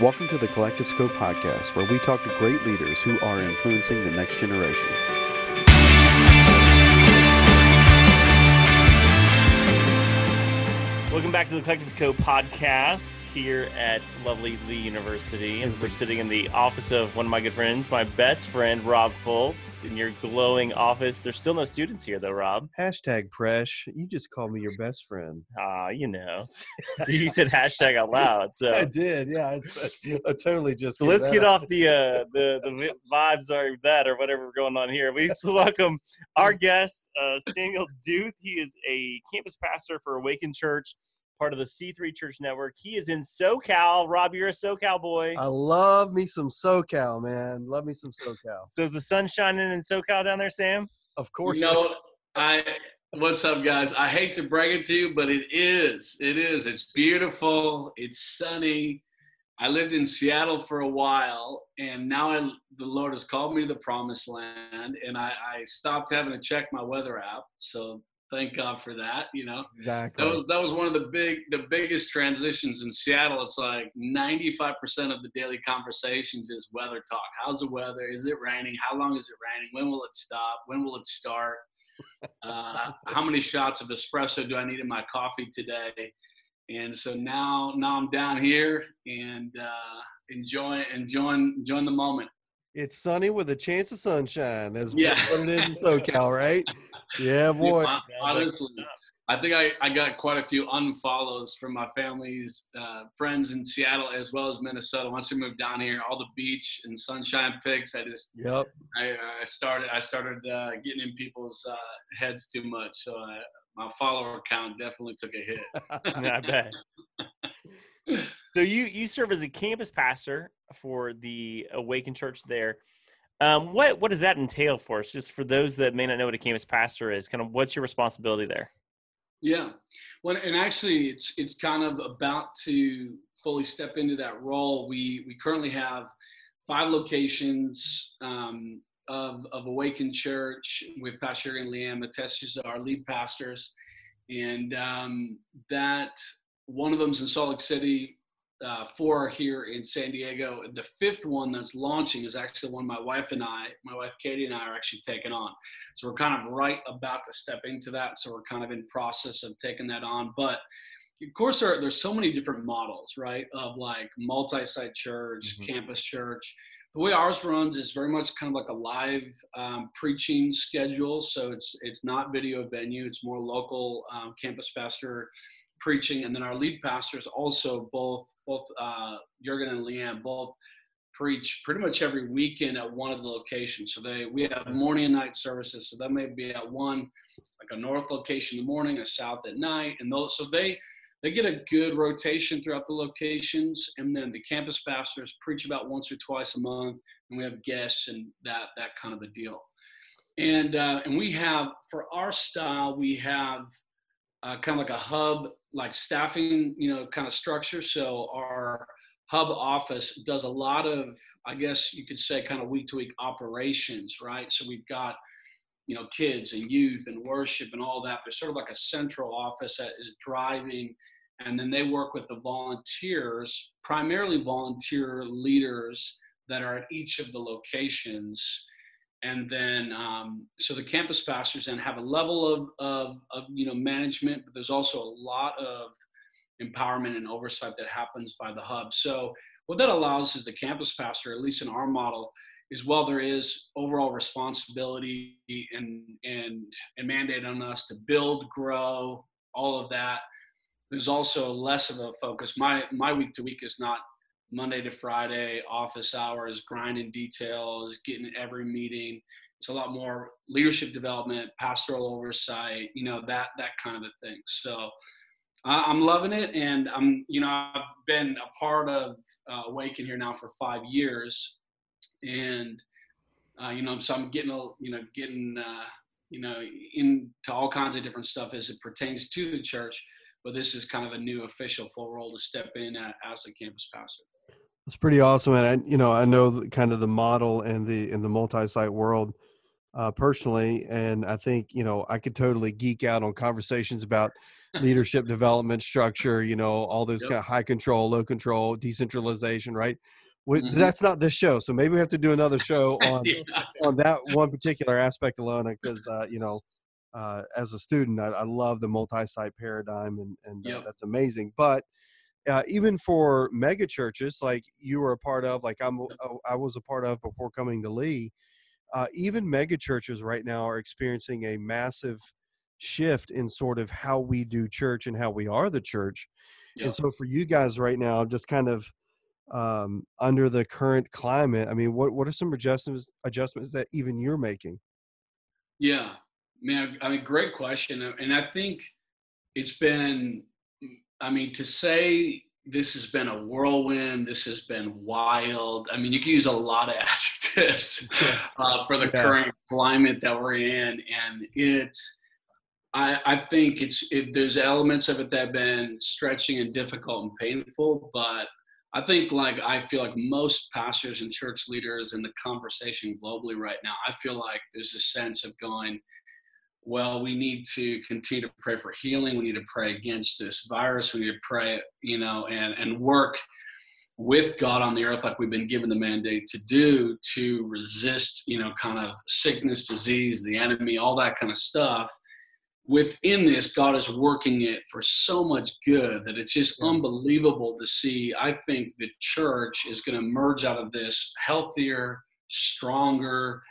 Welcome to the Collective Scope podcast, where we talk to great leaders who are influencing the next generation. Welcome back to the Collective Scope podcast here at lovely Lee University. And we're sitting in the office of one of my good friends, my best friend, Rob Fultz, in your glowing office. There's still no students here, though, Rob. Hashtag Presh. You just called me your best friend. Ah, you know. you said hashtag out loud. So I did, yeah. It's, I totally just. So let's get off the uh, the the vibes or that or whatever going on here. We welcome our guest, uh, Samuel Deuth. He is a campus pastor for Awaken Church part of the C3 Church Network. He is in SoCal. Rob, you're a SoCal boy. I love me some SoCal, man. Love me some SoCal. So is the sun shining in SoCal down there, Sam? Of course. You know, I what's up, guys? I hate to break it to you, but it is. It is. It's beautiful. It's sunny. I lived in Seattle for a while, and now I, the Lord has called me to the promised land, and I, I stopped having to check my weather app. So thank God for that. You know, exactly. That was that was one of the big the biggest transitions in Seattle. It's like 95% of the daily conversations is weather talk. How's the weather? Is it raining? How long is it raining? When will it stop? When will it start? Uh, how many shots of espresso do I need in my coffee today? And so now now I'm down here and uh, enjoying enjoying enjoying the moment. It's sunny with a chance of sunshine. as yeah. what it is in SoCal, right? Yeah, boy. honestly, I think I, I got quite a few unfollows from my family's uh, friends in Seattle as well as Minnesota. Once we moved down here, all the beach and sunshine pics. I just yep. I, I started I started uh, getting in people's uh, heads too much, so I, my follower count definitely took a hit. I bet. so you you serve as a campus pastor for the Awaken Church there. Um, what what does that entail for us? Just for those that may not know what a campus pastor is, kind of what's your responsibility there? Yeah, well, and actually, it's it's kind of about to fully step into that role. We we currently have five locations um, of of Awaken Church with Pastor and Leanne Matheson, our lead pastors, and um, that one of them's in Salt Lake City, uh, four here in San Diego. The fifth one that's launching is actually one my wife and I, my wife Katie and I are actually taking on. So we're kind of right about to step into that. So we're kind of in process of taking that on. But of course, there, there's so many different models, right? Of like multi-site church, mm-hmm. campus church. The way ours runs is very much kind of like a live um, preaching schedule. So it's it's not video venue. It's more local um, campus pastor preaching, and then our lead pastors also both both uh, Jurgen and Leanne both preach pretty much every weekend at one of the locations. So they we have morning and night services. So that may be at one like a north location in the morning, a south at night, and those so they they get a good rotation throughout the locations and then the campus pastors preach about once or twice a month and we have guests and that that kind of a deal and uh, and we have for our style we have uh, kind of like a hub like staffing, you know, kind of structure. So our hub office does a lot of, I guess you could say, kind of week to week operations, right? So we've got, you know, kids and youth and worship and all that. There's sort of like a central office that is driving, and then they work with the volunteers, primarily volunteer leaders that are at each of the locations and then um, so the campus pastors then have a level of, of, of, you know management but there's also a lot of empowerment and oversight that happens by the hub. So what that allows is the campus pastor at least in our model is while there is overall responsibility and and and mandate on us to build grow all of that. There's also less of a focus. My my week to week is not Monday to Friday, office hours, grinding details, getting every meeting. It's a lot more leadership development, pastoral oversight, you know, that that kind of a thing. So I'm loving it, and I'm, you know, I've been a part of uh, Awaken here now for five years, and uh, you know, so I'm getting, you know, getting, uh, you know, into all kinds of different stuff as it pertains to the church. But this is kind of a new official full role to step in as a campus pastor. It's pretty awesome, and I, you know I know kind of the model and the in the multi-site world. uh, personally, and I think you know I could totally geek out on conversations about leadership development structure. You know, all those yep. kind of high control, low control, decentralization, right? mm-hmm. That's not this show, so maybe we have to do another show on yeah. on that one particular aspect alone, because uh, you know. Uh, as a student, I, I, love the multi-site paradigm, and, and uh, yep. that's amazing. But uh, even for mega churches like you were a part of, like I'm, oh, I was a part of before coming to Lee, uh, even mega churches right now are experiencing a massive shift in sort of how we do church and how we are the church. Yep. And so for you guys right now, just kind of um, under the current climate, I mean, what what are some adjustments adjustments that even you're making? Yeah, man. I mean, great question, and I think it's been I mean, to say this has been a whirlwind, this has been wild. I mean, you can use a lot of adjectives uh, for the yeah. current climate that we're in, and it. I, I think it's it, there's elements of it that have been stretching and difficult and painful, but I think like I feel like most pastors and church leaders in the conversation globally right now, I feel like there's a sense of going, well, we need to continue to pray for healing. We need to pray against this virus. We need to pray, you know, and, and work with God on the earth like we've been given the mandate to do to resist, you know, kind of sickness, disease, the enemy, all that kind of stuff. Within this, God is working it for so much good that it's just yeah. unbelievable to see. I think the church is going to emerge out of this healthier, stronger,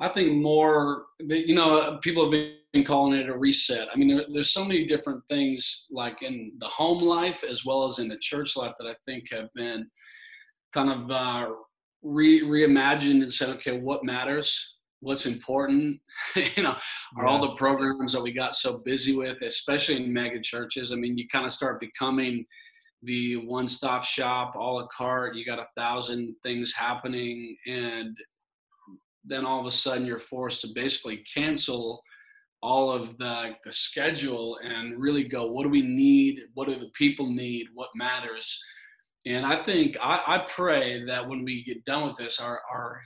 I think more, you know, people have been calling it a reset. I mean, there, there's so many different things like in the home life as well as in the church life that I think have been kind of uh, re- reimagined and said, okay, what matters? What's important? you know, are yeah. all the programs that we got so busy with, especially in mega churches? I mean, you kind of start becoming the one-stop shop, all a la carte. You got a thousand things happening, and then all of a sudden you're forced to basically cancel all of the, the schedule and really go what do we need? What do the people need? What matters? And i think i, I pray that when we get done with this our, our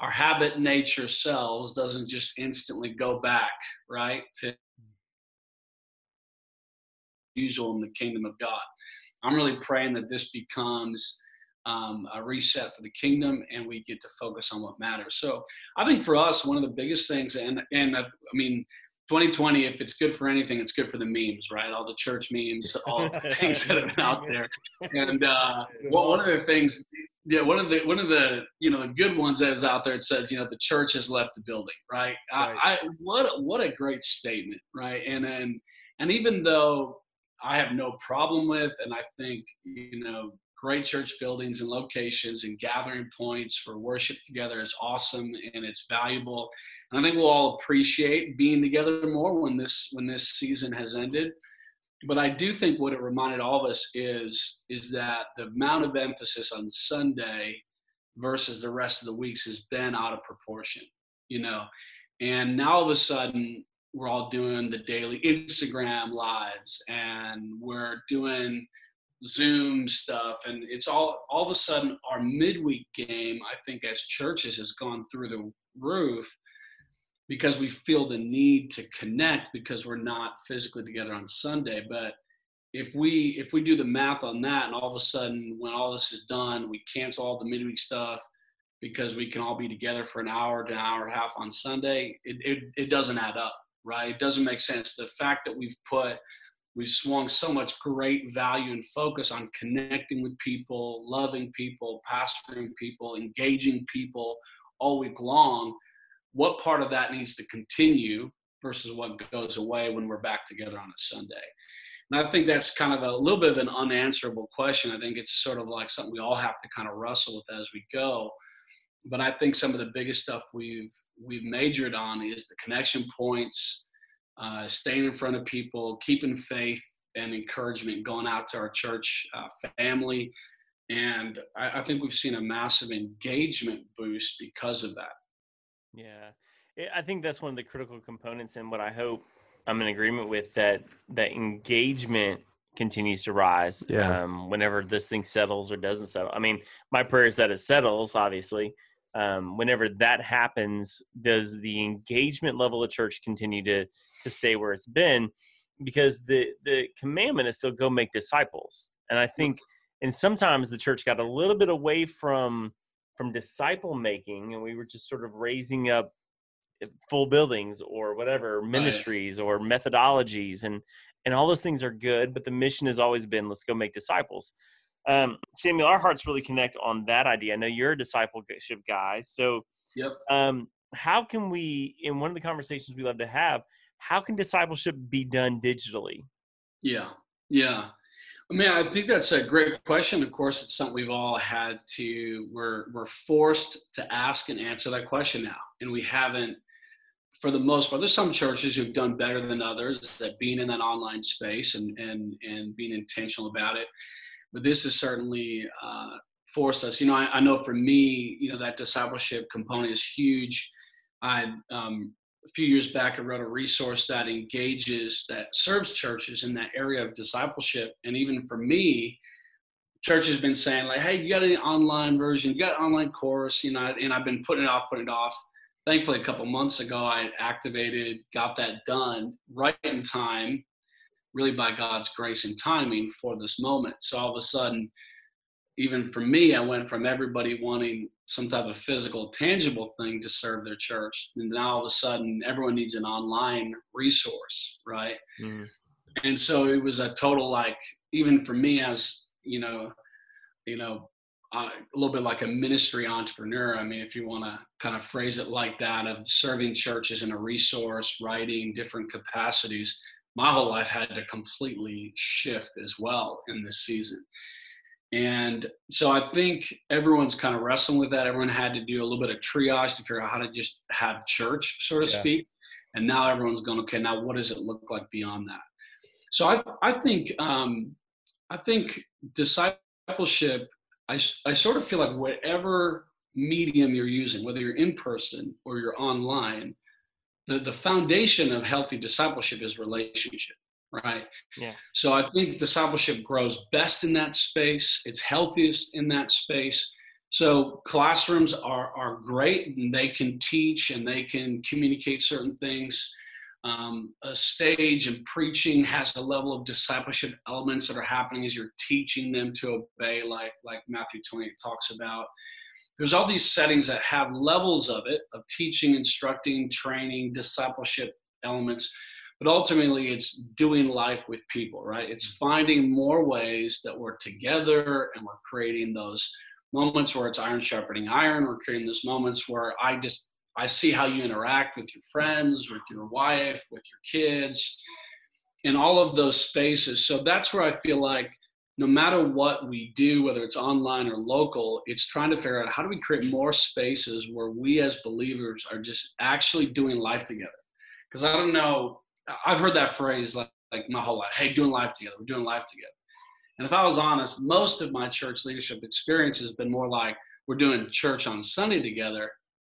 our habit nature selves doesn't just instantly go back right to usual in the kingdom of god. I'm really praying that this becomes um, a reset for the kingdom and we get to focus on what matters. So I think for us, one of the biggest things, and, and I, I mean, 2020, if it's good for anything, it's good for the memes, right? All the church memes, all the things that have been out there. And uh, well, one of the things, yeah, one of the one of the you know the good ones that is out there. It says you know the church has left the building, right? right. I, I what what a great statement, right? And and and even though I have no problem with, and I think you know great church buildings and locations and gathering points for worship together is awesome and it's valuable. And I think we'll all appreciate being together more when this when this season has ended. But I do think what it reminded all of us is is that the amount of emphasis on Sunday versus the rest of the weeks has been out of proportion, you know. And now all of a sudden we're all doing the daily Instagram lives and we're doing Zoom stuff, and it's all all of a sudden our midweek game. I think as churches has gone through the roof because we feel the need to connect because we're not physically together on Sunday. But if we if we do the math on that, and all of a sudden when all this is done, we cancel all the midweek stuff because we can all be together for an hour to an hour and a half on Sunday, it, it, it doesn't add up, right? It doesn't make sense. The fact that we've put we've swung so much great value and focus on connecting with people, loving people, pastoring people, engaging people all week long. What part of that needs to continue versus what goes away when we're back together on a Sunday? And I think that's kind of a little bit of an unanswerable question. I think it's sort of like something we all have to kind of wrestle with as we go. But I think some of the biggest stuff we've we've majored on is the connection points, uh, staying in front of people, keeping faith and encouragement, going out to our church uh, family. And I, I, think we've seen a massive engagement boost because of that. Yeah. I think that's one of the critical components and what I hope I'm in agreement with that that engagement continues to rise yeah. um, whenever this thing settles or doesn't settle. I mean, my prayer is that it settles, obviously, um, whenever that happens, does the engagement level of church continue to to stay where it's been? Because the the commandment is still go make disciples, and I think, and sometimes the church got a little bit away from from disciple making, and we were just sort of raising up full buildings or whatever ministries right. or methodologies and and all those things are good but the mission has always been let's go make disciples um, Samuel, our hearts really connect on that idea. I know you're a discipleship guy, so yep. Um, how can we, in one of the conversations we love to have, how can discipleship be done digitally? Yeah, yeah. I mean, I think that's a great question. Of course, it's something we've all had to. We're we're forced to ask and answer that question now, and we haven't, for the most part. There's some churches who've done better than others at being in that online space and and and being intentional about it but this has certainly uh, forced us. You know, I, I, know for me, you know, that discipleship component is huge. I um, a few years back, I wrote a resource that engages, that serves churches in that area of discipleship. And even for me, church has been saying like, "Hey, you got an online version? You got online course?" You know, and I've been putting it off, putting it off. Thankfully, a couple months ago, I activated, got that done right in time really by God's grace and timing for this moment. So all of a sudden, even for me, I went from everybody wanting some type of physical, tangible thing to serve their church, and now all of a sudden, everyone needs an online resource, right? Mm. And so it was a total like, even for me as you know, you know, uh, a little bit like a ministry entrepreneur. I mean, if you want to kind of phrase it like that, of serving churches in a resource, writing different capacities my whole life had to completely shift as well in this season. And so I think everyone's kind of wrestling with that. Everyone had to do a little bit of triage to figure out how to just have church, so to yeah. speak. And now everyone's going, okay, now what does it look like beyond that? So I, I think, um, I think discipleship, I, I sort of feel like whatever medium you're using, whether you're in person or you're online, the, the foundation of healthy discipleship is relationship right? Yeah. So i think discipleship grows best in that space it's healthiest in that space. So classrooms are are great and they can teach and they can communicate certain things. Um, a stage and preaching has a level of discipleship elements that are happening as you're teaching them to obey like like matthew 20 talks about. There's all these settings that have levels of it of teaching instructing training discipleship elements but ultimately it's doing life with people right? It's mm-hmm. finding more ways that we're together and we're creating those moments where it's iron sharpening iron. We're creating those moments where i just i see how you interact with your friends with your wife with your kids in all of those spaces. So that's where i feel like no matter what we do, whether it's online or local, it's trying to figure out how do we create more spaces where we as believers are just actually doing life together. Because I don't know, I've heard that phrase like, like my whole life hey, doing life together, we're doing life together. And if I was honest, most of my church leadership experience has been more like we're doing church on Sunday together.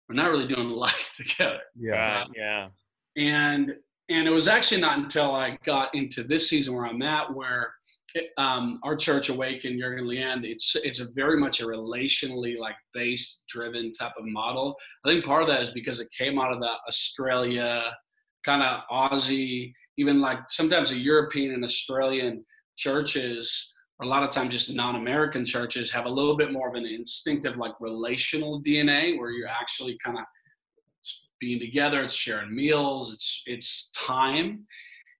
We're not really doing life together. Yeah. Uh, yeah. And and it was actually not until I got into this season where I'm at where um, our church awaken Jurgen Leand, it's it's a very much a relationally like based driven type of model. I think part of that is because it came out of the Australia kind of Aussie, even like sometimes the European and Australian churches, or a lot of times just non-American churches, have a little bit more of an instinctive like relational DNA where you're actually kind of being together, it's sharing meals, it's it's time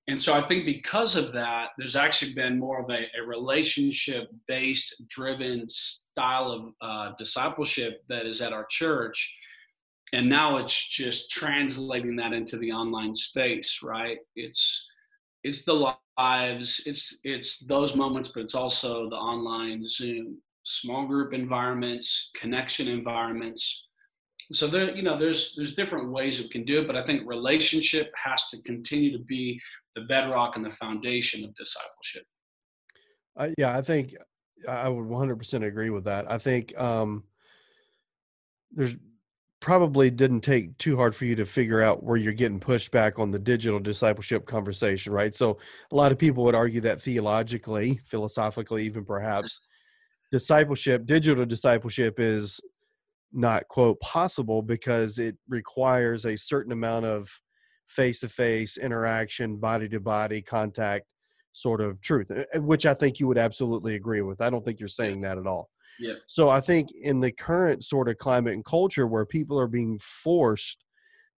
and so I think because of that, there's actually been more of a, a relationship based driven style of uh, discipleship that is at our church. And now it's just translating that into the online space, right? It's it's the lives, it's it's those moments, but it's also the online Zoom, small group environments, connection environments, so there you know there's there's different ways we can do it but i think relationship has to continue to be the bedrock and the foundation of discipleship. Uh, yeah i think i would 100% agree with that. I think um there's probably didn't take too hard for you to figure out where you're getting pushed back on the digital discipleship conversation right so a lot of people would argue that theologically philosophically even perhaps discipleship digital discipleship is not quote possible because it requires a certain amount of face to face interaction, body to body contact sort of truth, eh, eh, which I think you would absolutely agree with. I don't think you're saying that at all. Yeah. So I think in the current sort of climate and culture where people are being forced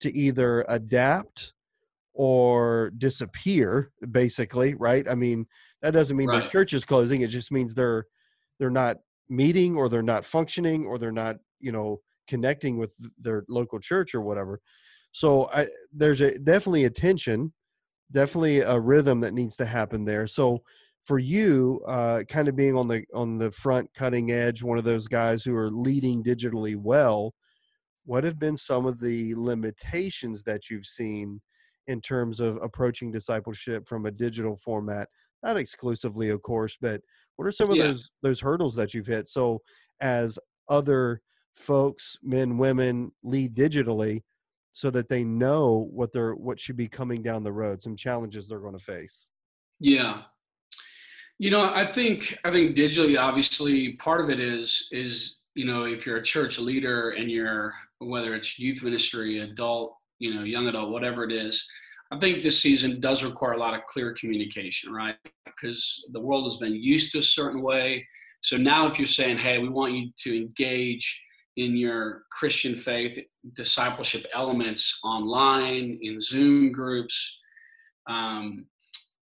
to either adapt or disappear, basically, right? I mean, that doesn't mean right. the church is closing. It just means they're they're not meeting or they're not functioning or they're not, you know, connecting with their local church or whatever. So I, there's a definitely a tension, definitely a rhythm that needs to happen there. So for you, uh, kind of being on the on the front cutting edge, one of those guys who are leading digitally well, what have been some of the limitations that you've seen in terms of approaching discipleship from a digital format? Not exclusively, of course, but what are some of yeah. those those hurdles that you've hit? So as other folks, men, women, lead digitally, so that they know what they're what should be coming down the road, some challenges they're going to face. Yeah, you know, I think I think digitally, obviously, part of it is is you know if you're a church leader and you're whether it's youth ministry, adult, you know, young adult, whatever it is. I think this season does require a lot of clear communication, right? Because the world has been used to a certain way. So now, if you're saying, "Hey, we want you to engage in your Christian faith discipleship elements online, in Zoom groups, um,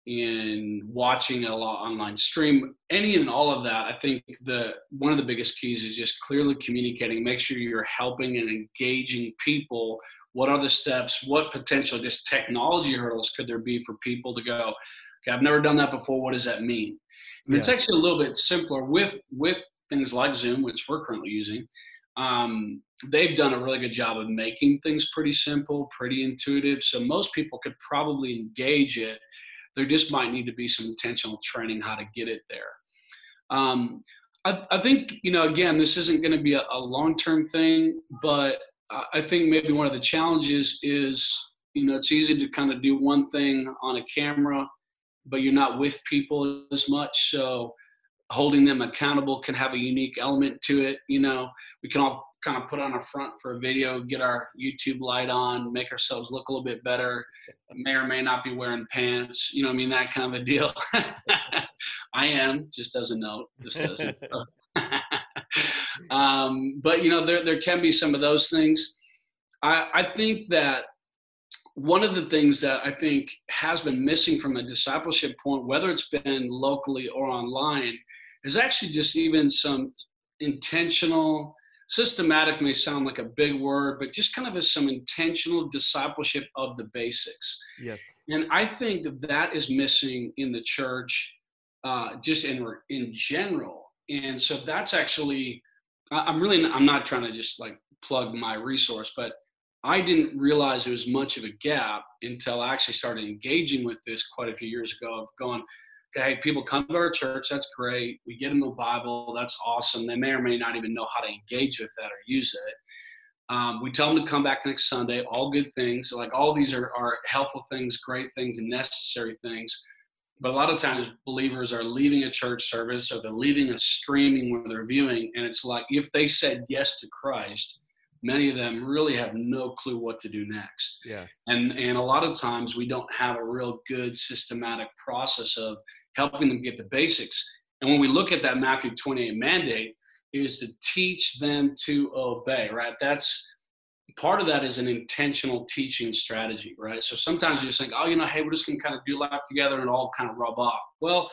in watching a lot online stream, any and all of that. I think the one of the biggest keys is just clearly communicating. Make sure you're helping and engaging people. What are the steps? What potential just technology hurdles could there be for people to go? Okay, I've never done that before. What does that mean? Yeah. it's actually a little bit simpler with with things like Zoom, which we're currently using um, they've done a really good job of making things pretty simple, pretty intuitive. So most people could probably engage it. There just might need to be some intentional training how to get it there. Um, I, I, think, you know, again, this isn't going to be a, a long term thing, but I think maybe one of the challenges is, you know, it's easy to kind of do one thing on a camera, but you're not with people as much. So, holding them accountable can have a unique element to it. You know, we can all kind of put on a front for a video, get our YouTube light on, make ourselves look a little bit better. May or may not be wearing pants. You know, I mean that kind of a deal. I am, just doesn't know. Just doesn't. um, but you know, there there can be some of those things. I I think that one of the things that I think has been missing from a discipleship point, whether it's been locally or online, is actually just even some intentional, systematic may sound like a big word, but just kind of as some intentional discipleship of the basics. Yes. And I think that is missing in the church, uh, just in in general. And so that's actually, I'm really, I'm not trying to just like plug my resource, but I didn't realize there was much of a gap until I actually started engaging with this quite a few years ago of going, okay, people come to our church, that's great. We get them the Bible, that's awesome. They may or may not even know how to engage with that or use it. Um, we tell them to come back next Sunday, all good things. Like all these are, are helpful things, great things, and necessary things. But a lot of times believers are leaving a church service or they're leaving a streaming where they're viewing. And it's like if they said yes to Christ, many of them really have no clue what to do next. Yeah. And and a lot of times we don't have a real good systematic process of helping them get the basics. And when we look at that Matthew 28 mandate, is to teach them to obey, right? That's part of that is an intentional teaching strategy, right? So sometimes you just think, oh, you know, hey, we're just gonna kind of do life together and all kind of rub off. Well,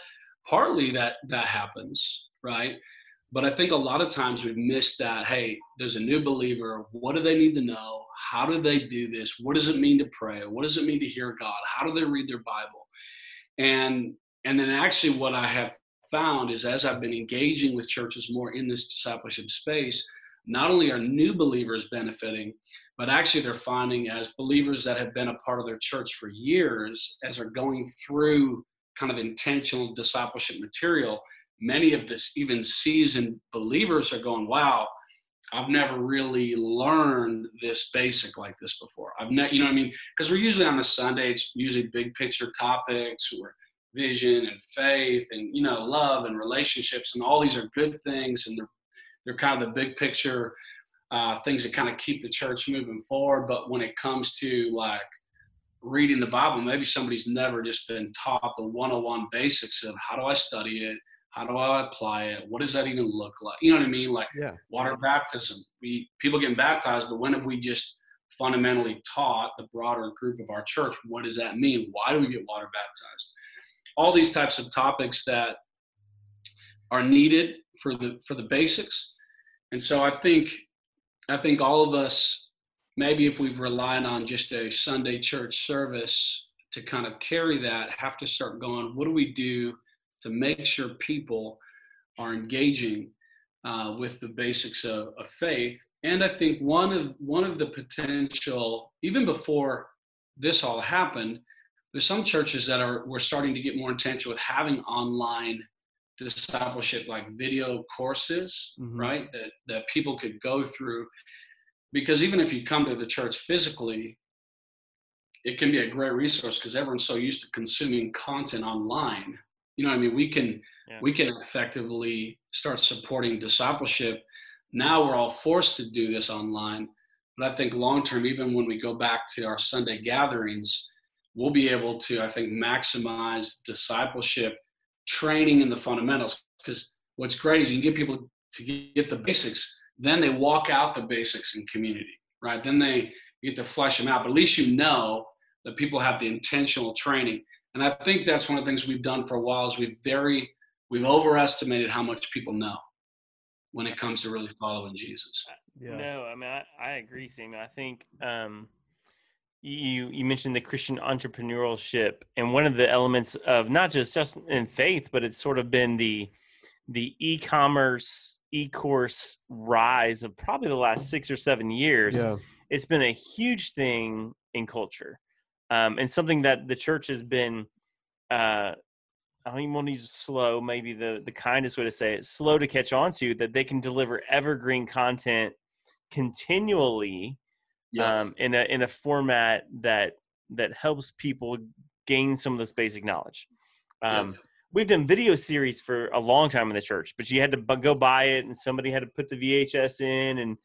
partly that that happens, right? But I think a lot of times we've missed that. Hey, there's a new believer. What do they need to know? How do they do this? What does it mean to pray? What does it mean to hear God? How do they read their Bible? And and then actually what I have found is as I've been engaging with churches more in this discipleship space, not only are new believers benefiting, but actually they're finding as believers that have been a part of their church for years, as they're going through kind of intentional discipleship material, many of this even seasoned believers are going, wow, I've never really learned this basic like this before. I've never, you know what I mean? Because we're usually on a Sunday, it's usually big picture topics or vision and faith and you know love and relationships and all these are good things and they're they're kind of the big picture uh, things that kind of keep the church moving forward. But when it comes to like reading the Bible, maybe somebody's never just been taught the 101 basics of how do I study it? How do I apply it? What does that even look like? You know what I mean? Like yeah. water baptism. We people getting baptized, but when have we just fundamentally taught the broader group of our church what does that mean? Why do we get water baptized? All these types of topics that are needed for the for the basics. And so I think I think all of us maybe if we've relied on just a Sunday church service to kind of carry that have to start going what do we do to make sure people are engaging uh, with the basics of, of faith and i think one of one of the potential even before this all happened there's some churches that are we're starting to get more intentional with having online discipleship like video courses mm-hmm. right that that people could go through because even if you come to the church physically it can be a great resource because everyone's so used to consuming content online you know what i mean we can yeah. we can effectively start supporting discipleship now we're all forced to do this online but i think long term even when we go back to our sunday gatherings we'll be able to i think maximize discipleship training in the fundamentals. Because what's great is you can get people to get the basics, then they walk out the basics in community, right? Then they get to flesh them out. But at least you know that people have the intentional training. And I think that's one of the things we've done for a while is we've very we've overestimated how much people know when it comes to really following Jesus. Yeah. No, I mean I, I agree, Sam. I think um you you mentioned the Christian entrepreneurship, and one of the elements of not just just in faith, but it's sort of been the the e-commerce e-course rise of probably the last six or seven years. Yeah. It's been a huge thing in culture, um, and something that the church has been. Uh, I don't even want to use slow, maybe the the kindest way to say it, slow to catch on to that they can deliver evergreen content continually yeah. um, in a in a format that that helps people gain some of this basic knowledge. Um, yeah. We've done video series for a long time in the church, but you had to go buy it, and somebody had to put the VHS in, and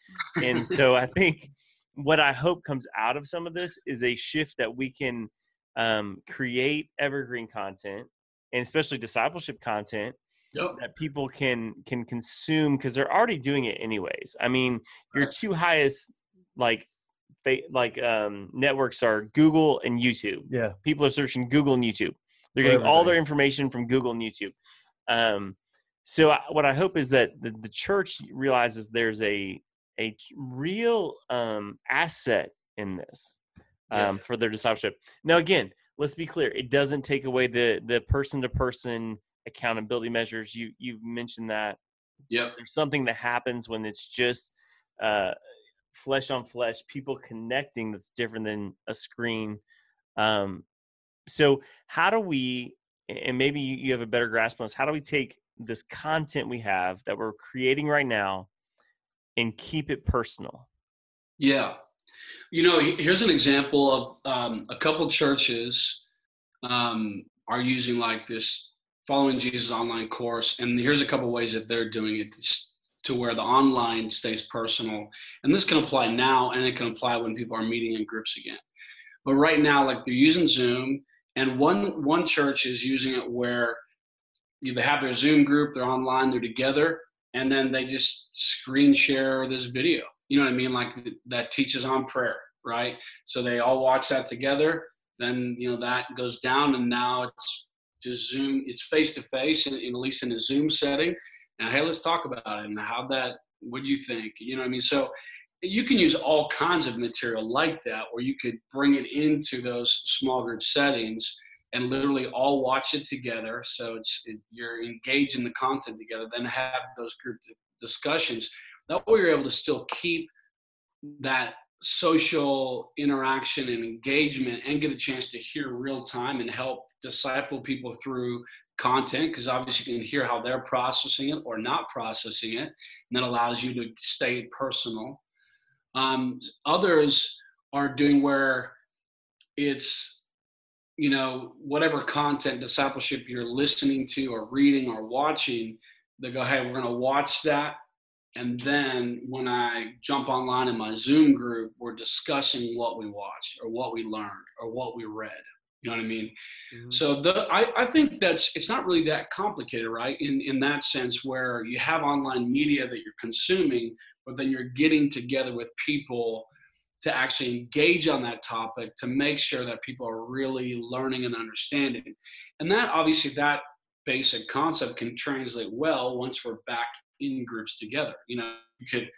and so I think what I hope comes out of some of this is a shift that we can um, create evergreen content, and especially discipleship content Yep. that people can can consume because they're already doing it anyways. I mean, your two highest like like um, networks are Google and YouTube. Yeah, people are searching Google and YouTube. They're getting all their information from Google and YouTube. Um, so I, what I hope is that the, the, church realizes there's a a real um, asset in this um, yeah. for their discipleship. Now, again, let's be clear: it doesn't take away the the person to person accountability measures. You you mentioned that. Yeah, there's something that happens when it's just uh, flesh on flesh, people connecting that's different than a screen. Um, so how do we, and maybe you have a better grasp on this, how do we take this content we have that we're creating right now and keep it personal? Yeah. You know, here's an example of um, a couple churches um, are using like this following Jesus online course. And here's a couple ways that they're doing it to where the online stays personal. And this can apply now and it can apply when people are meeting in groups again. But right now, like they're using Zoom, and one one church is using it where they have their Zoom group, they're online, they're together, and then they just screen share this video. You know what I mean? Like that teaches on prayer, right? So they all watch that together. Then you know that goes down, and now it's just Zoom. It's face to face, at least in a Zoom setting and hey, let's talk about it and how that. What do you think? You know what I mean? So you can use all kinds of material like that, or you could bring it into those small group settings and literally all watch it together. So it's it, you're engaged in the content together. Then have those group discussions. That way, you're able to still keep that social interaction and engagement and get a chance to hear real time and help disciple people through content because obviously you can hear how they're processing it or not processing it and that allows you to stay personal um, others are doing where it's you know whatever content discipleship you're listening to or reading or watching they go hey we're going to watch that and then when I jump online in my Zoom group, we're discussing what we watched or what we learned or what we read. You know what I mean? Mm-hmm. So the I, I think that's it's not really that complicated, right? In in that sense where you have online media that you're consuming, but then you're getting together with people to actually engage on that topic to make sure that people are really learning and understanding. And that obviously that basic concept can translate well once we're back in groups together. You know, you could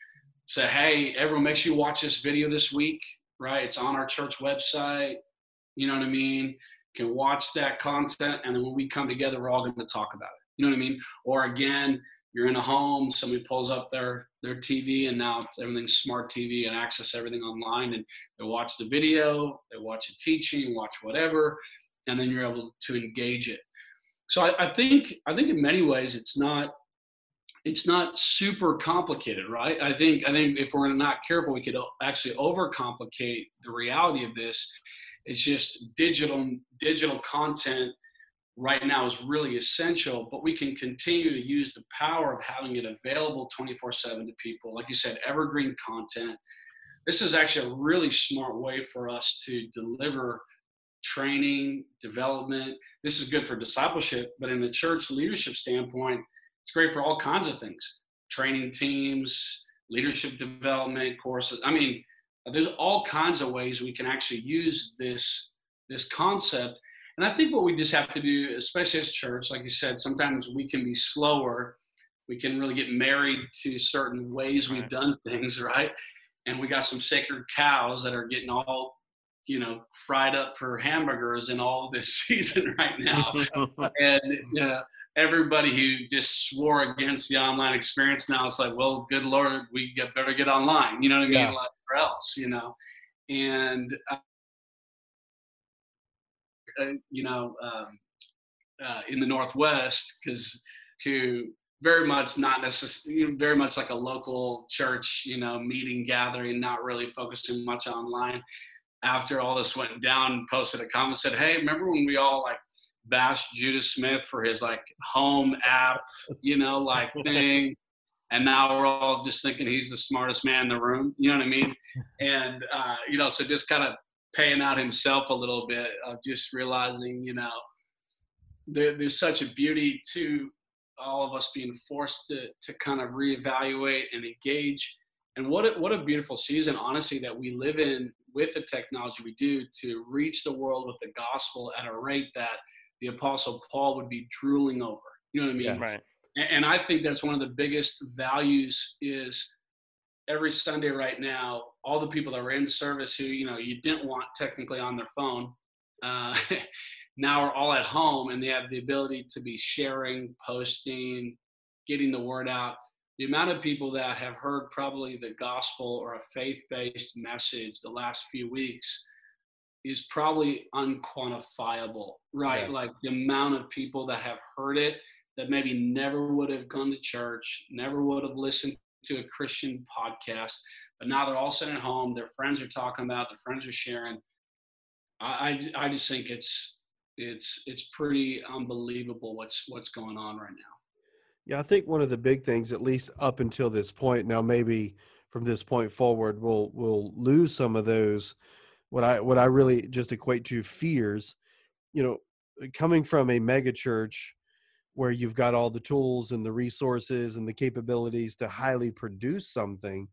say, hey, everyone, make sure you watch this video this week, right? It's on our church website. You know what I mean? Can watch that content, and then when we come together, we're all going to talk about it. You know what I mean? Or again, you're in a home, somebody pulls up their their TV, and now everything's smart TV and access everything online, and they watch the video, they watch a teaching, watch whatever, and then you're able to engage it. So I, I think I think in many ways it's not it's not super complicated, right? I think I think if we're not careful, we could actually overcomplicate the reality of this. It's just digital digital content right now is really essential, but we can continue to use the power of having it available 24/7 to people. Like you said, evergreen content. This is actually a really smart way for us to deliver training, development. This is good for discipleship, but in the church leadership standpoint, it's great for all kinds of things training teams, leadership development courses. I mean, there's all kinds of ways we can actually use this this concept. And I think what we just have to do, especially as church, like you said, sometimes we can be slower. We can really get married to certain ways we've done things, right? And we got some sacred cows that are getting all, you know, fried up for hamburgers in all this season right now. and uh, everybody who just swore against the online experience now it's like well good lord we get better get online. You know what i mean? Yeah. like or else you know? And uh, uh, you know um, uh, in the northwest because who very much not necessarily very much like a local church you know meeting gathering not really focusing much online. After all this went down posted a comment said hey remember when we all like bash Judah Smith for his like home app, you know, like thing. And now we're all just thinking he's the smartest man in the room. You know what I mean? And, uh, you know, so just kind of paying out himself a little bit of just realizing, you know, there, there's such a beauty to all of us being forced to, to kind of reevaluate and engage. And what a, what a beautiful season, honestly, that we live in with the technology we do to reach the world with the gospel at a rate that the apostle paul would be drooling over. You know what i mean? Yeah, right. And, and i think that's one of the biggest values is every sunday right now all the people that were in service who you know you didn't want technically on their phone uh, now are all at home and they have the ability to be sharing posting getting the word out. The amount of people that have heard probably the gospel or a faith-based message the last few weeks is probably unquantifiable, right? Yeah. Like the amount of people that have heard it that maybe never would have gone to church, never would have listened to a Christian podcast, but now they're all sitting at home. Their friends are talking about, their friends are sharing. I, I, I just think it's it's it's pretty unbelievable what's what's going on right now. Yeah, I think one of the big things, at least up until this point, now maybe from this point forward, we'll we'll lose some of those what I what I really just equate to fears, you know, coming from a mega church where you've got all the tools and the resources and the capabilities to highly produce something.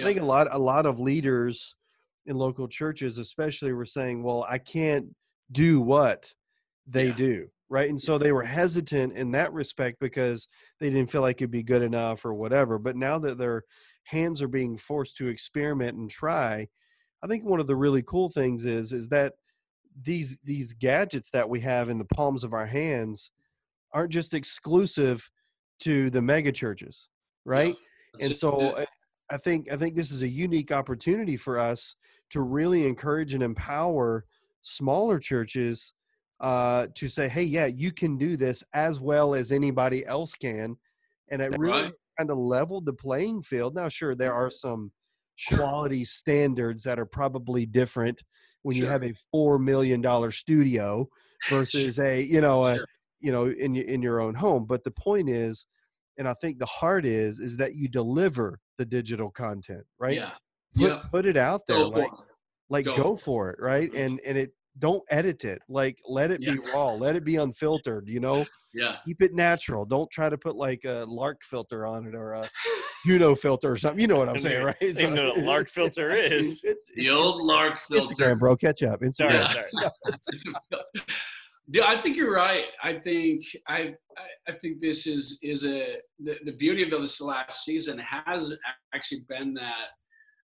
I think a lot a lot of leaders in local churches especially were saying, "Well, I can't do what they yeah. do." Right? And so they were hesitant in that respect because they didn't feel like it'd be good enough or whatever. But now that their hands are being forced to experiment and try, I think one of the really cool things is is that these these gadgets that we have in the palms of our hands aren't just exclusive to the mega churches, right? Yeah, and so I think I think this is a unique opportunity for us to really encourage and empower smaller churches uh, to say, "Hey, yeah, you can do this as well as anybody else can," and it really right. kind of leveled the playing field. Now, sure, there are some sure. quality standards that are probably different when sure. you have a four million dollar studio versus a you know a sure. you know in in your own home. But the point is, and I think the heart is is that you deliver the digital content, right? Yeah. Put, yeah. put it out there, Go like like Go go, for it, right? Mm-hmm. And and it don't edit it, like let it Yeah. be raw, let it be unfiltered. You know, Yeah. keep it natural. Don't try to put like a lark filter on it or a Juno filter or something. You know what I'm saying, right? even know what a lark filter is. It's, The it's old Lark filter. Instagram, bro. Catch up. Instagram. Sorry, Yeah. sorry. yeah, I think you're right. I think I I, I think this is is a the, the beauty of this last season has actually been that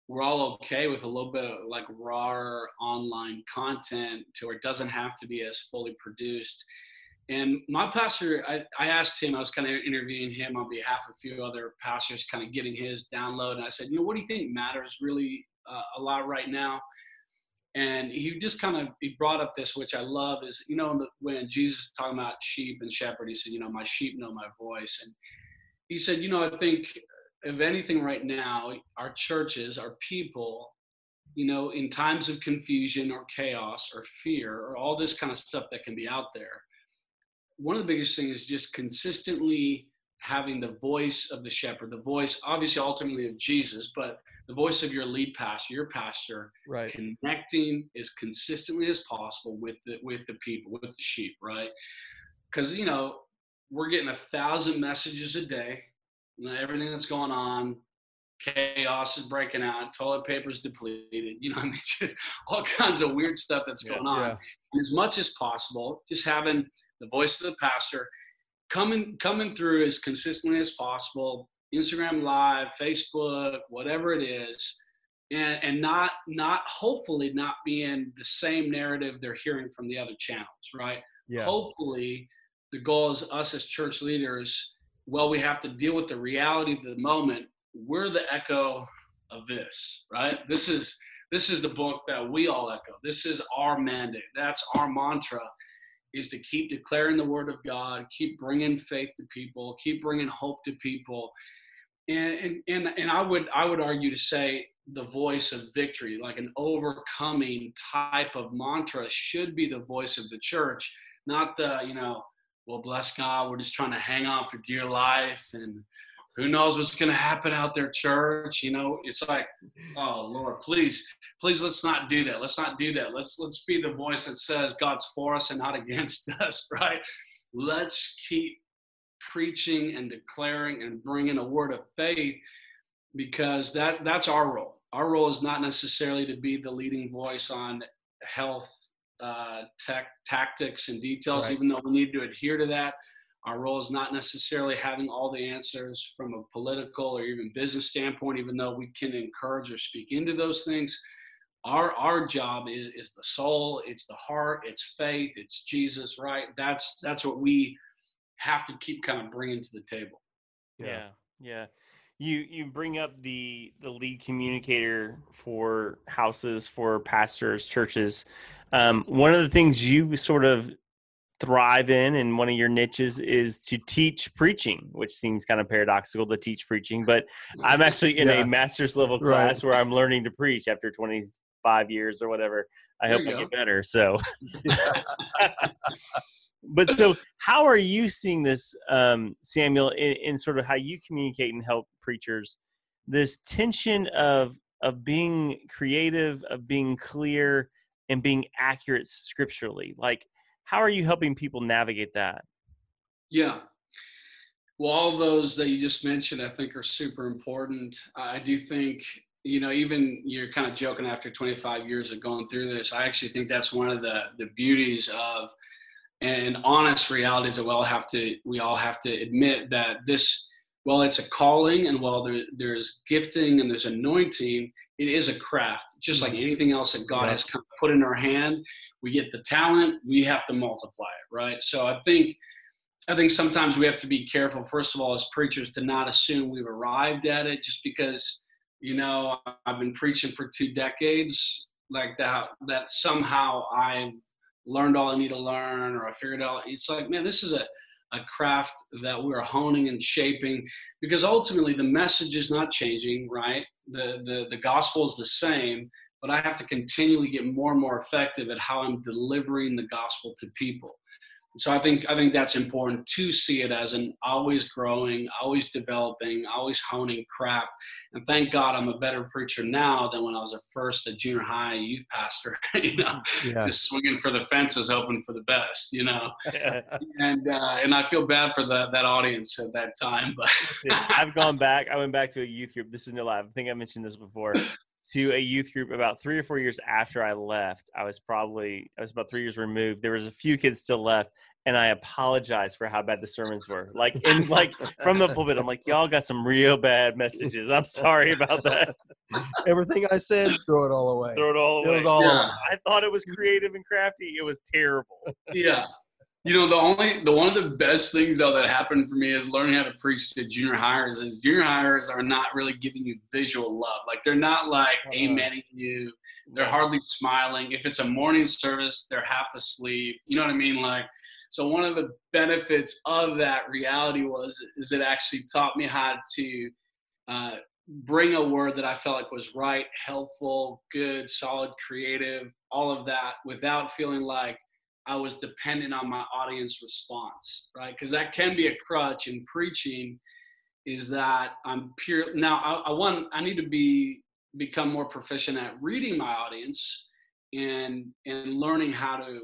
we're all okay with a little bit of like raw online content to where it doesn't have to be as fully produced. And my pastor, I, I asked him, I was kind of interviewing him on behalf of a few other pastors, kind of getting his download. And I said, you know, what do you think matters really uh, a lot right now? And he just kind of he brought up this, which I love, is you know when Jesus talking about sheep and shepherd, he said, you know, my sheep know my voice, and he said, you know, I think if anything right now, our churches, our people, you know, in times of confusion or chaos or fear or all this kind of stuff that can be out there, one of the biggest things is just consistently having the voice of the shepherd, the voice, obviously, ultimately of Jesus, but the voice of your lead pastor, your pastor, Right. connecting as consistently as possible with the with the people, with the sheep, right? Because you know we're getting a thousand messages a day, you know, everything that's going on, chaos is breaking out, toilet paper is depleted, you know, I mean, just all kinds of weird stuff that's Yeah, going on. yeah. And as much as possible, just having the voice of the pastor coming coming through as consistently as possible instagram live facebook whatever it is and and not not hopefully not being the same narrative they're hearing from the other channels right Yeah. hopefully the goal is us as church leaders well we have to deal with the reality of the moment. We're the echo of this right? This is this is the book that we all echo. This is our mandate. That's our mantra is to keep declaring the word of god keep bringing faith to people keep bringing hope to people. And and and, i would i would argue to say the voice of victory like an overcoming type of mantra should be the voice of the church not the you know well bless god we're just trying to hang on for dear life and who knows what's going to happen out there church you know? It's like oh lord please please let's not do that. Let's not do that. Let's let's be the voice that says god's for us and not against us right? Let's keep preaching and declaring and bringing a word of faith because that that's our role. Our role is not necessarily to be the leading voice on health uh, tech tactics and details Right. even though we need to adhere to that our role is not necessarily having all the answers from a political or even business standpoint, even though we can encourage or speak into those things. Our, our job is, is the soul, it's the heart, it's faith, it's Jesus, right? That's that's what we have to keep kind of bringing to the table. Yeah, yeah. You you bring up the the lead communicator for houses, for pastors, churches. Um, one of the things you sort of thrive in, and one of your niches is to teach preaching, which seems kind of paradoxical to teach preaching. But I'm actually in Yeah. a master's level Right. class where I'm learning to preach after 25 years or whatever. I There hope I go. get better. So. but so how are you seeing this um, samuel in, in sort of how you communicate and help preachers this tension of of being creative of being clear and being accurate scripturally like how are you helping people navigate that Yeah. Well, all those that you just mentioned, I think, are super important. I do think, you know, even you're kind of joking after 25 years of going through this. I actually think that's one of the the beauties of and honest realities that we all have to we all have to admit that this while it's a calling and while there, there's gifting and there's anointing it is a craft just like mm-hmm. anything else that god Yeah. has kind of put in our hand. We get the talent we have to multiply it right? So i think I think sometimes we have to be careful, first of all, as preachers, to not assume we've arrived at it just because, you know, I've been preaching for two decades, like that, that somehow I've learned all I need to learn or I figured out. It's like, man, this is a, a craft that we're honing and shaping because ultimately the message is not changing, right? The, the, the gospel is the same, but I have to continually get more and more effective at how I'm delivering the gospel to people so I think I think that's important to see it as an always growing, always developing, always honing craft. And thank God I'm a better preacher now than when I was a first a junior high youth pastor. you know, yeah. just swinging for the fences, hoping for the best. You know, and uh, and I feel bad for the, that audience at that time. But I've gone back. I went back to a youth group. This is no lie. I think I mentioned this before to a youth group about three or four years after I left. I was probably I was about three years removed. There was a few kids still left, and I apologized for how bad the sermons were. Like in like from the pulpit, I'm like, y'all got some real bad messages. I'm sorry about that. Everything I said, throw it all away. Throw it all away. It was all yeah. I thought it was creative and crafty. It was terrible. Yeah. You know, the only the one of the best things though that happened for me is learning how to preach to junior hires is junior hires are not really giving you visual love. Like they're not like uh-huh. amening you. They're hardly smiling. If it's a morning service, they're half asleep. You know what I mean? Like so one of the benefits of that reality was is it actually taught me how to uh, bring a word that I felt like was right, helpful, good, solid, creative, all of that without feeling like I was dependent on my audience response, right? Because that can be a crutch in preaching. Is that I'm pure now? I, I want I need to be become more proficient at reading my audience and and learning how to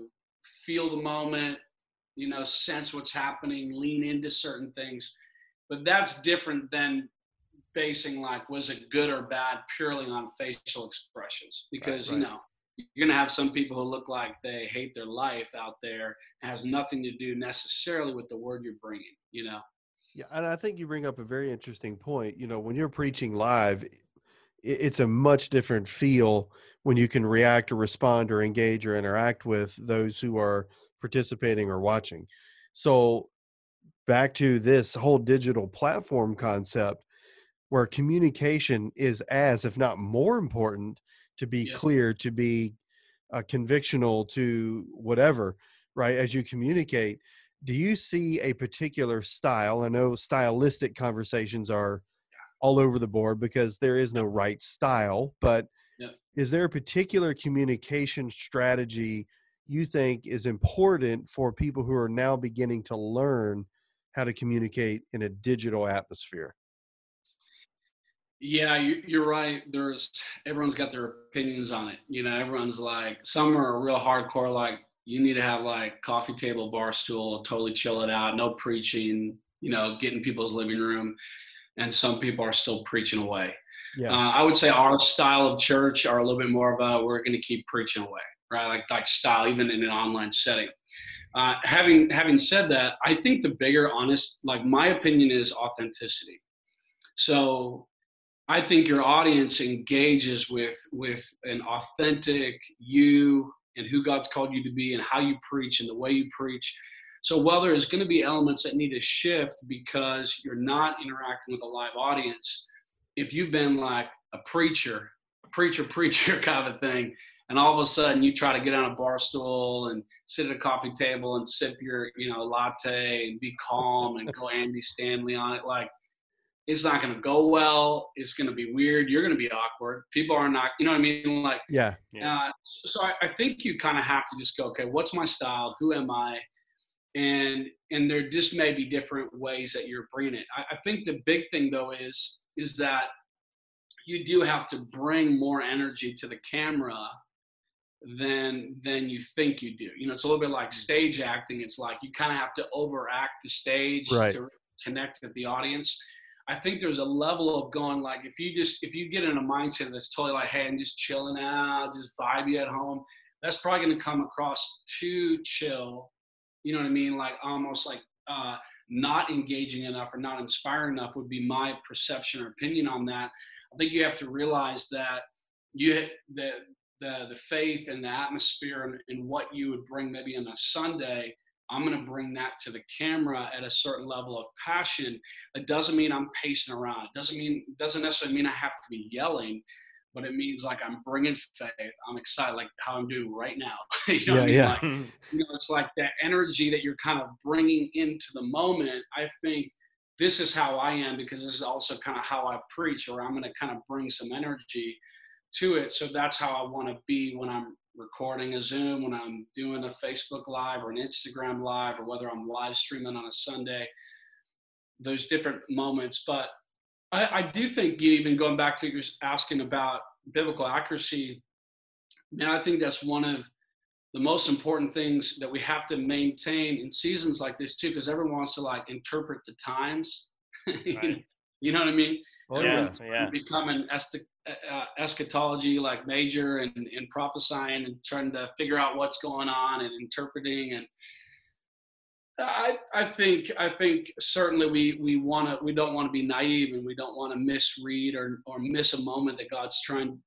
feel the moment, you know, sense what's happening, lean into certain things. But that's different than basing like was it good or bad purely on facial expressions because right, right. you know you're going to have some people who look like they hate their life out there. Has nothing to do necessarily with the word you're bringing you know? Yeah and i think you bring up a very interesting point. You know when you're preaching live it's a much different feel when you can react or respond or engage or interact with those who are participating or watching. So back to this whole digital platform concept where communication is as if not more important to be yeah. clear, to be uh, convictional, to whatever, right? As you communicate, do you see a particular style? I know stylistic conversations are all over the board because there is no right style, but yeah. is there a particular communication strategy you think is important for people who are now beginning to learn how to communicate in a digital atmosphere? Yeah, you, are right. There's everyone's got their opinions on it. You know, everyone's like some are real hardcore, like you need to have like coffee table, bar stool, totally chill it out, no preaching. You know, get in people's living room, and some people are still preaching away. Yeah. Uh, I would say our style of church are a little bit more of a we're going to keep preaching away, right? Like like style, even in an online setting. Uh, having having said that, I think the bigger honest, like my opinion is authenticity. So I think your audience engages with with an authentic you and who God's called you to be and how you preach and the way you preach. So while there's going to be elements that need to shift because you're not interacting with a live audience, if you've been like a preacher, preacher, preacher kind of thing, and all of a sudden you try to get on a bar stool and sit at a coffee table and sip your, you know, latte and be calm and go Andy Stanley on it, like it's not going to go well. It's going to be weird. You're going to be awkward. People are not, you know what I mean? Like, yeah. Uh, so I, I think you kind of have to just go, okay, what's my style? Who am I? And and there just may be different ways that you're bringing it. I, I think the big thing though is is that you do have to bring more energy to the camera than than you think you do. You know, it's a little bit like mm. stage acting. It's like you kind of have to overact the stage right. to connect with the audience. I think there's a level of going like if you just if you get in a mindset that's totally like, hey, I'm just chilling out, just vibey at home, that's probably going to come across too chill. You know what I mean? Like almost like uh, not engaging enough or not inspiring enough would be my perception or opinion on that. I think you have to realize that you the the the faith and the atmosphere and, and what you would bring maybe on a Sunday I'm going to bring that to the camera at a certain level of passion. It doesn't mean I'm pacing around. It doesn't mean doesn't necessarily mean I have to be yelling, but it means like I'm bringing faith. I'm excited, like how I'm doing right now. you know yeah, I mean? yeah. Like, you know, it's like that energy that you're kind of bringing into the moment. I think this is how I am because this is also kind of how I preach, or I'm going to kind of bring some energy to it. So that's how I want to be when I'm recording a Zoom, when I'm doing a Facebook Live or an Instagram Live, or whether I'm live streaming on a Sunday, those different moments. But I, I do think, even going back to you asking about biblical accuracy, man, I think that's one of the most important things that we have to maintain in seasons like this too, because everyone wants to like interpret the times. Right. you know what I mean? Oh, yeah, yeah. Become an uh, eschatology like major and, and prophesying and trying to figure out what's going on and interpreting and I, I think I think certainly we we want to we don't want to be naive and we don't want to misread or or miss a moment that God's trying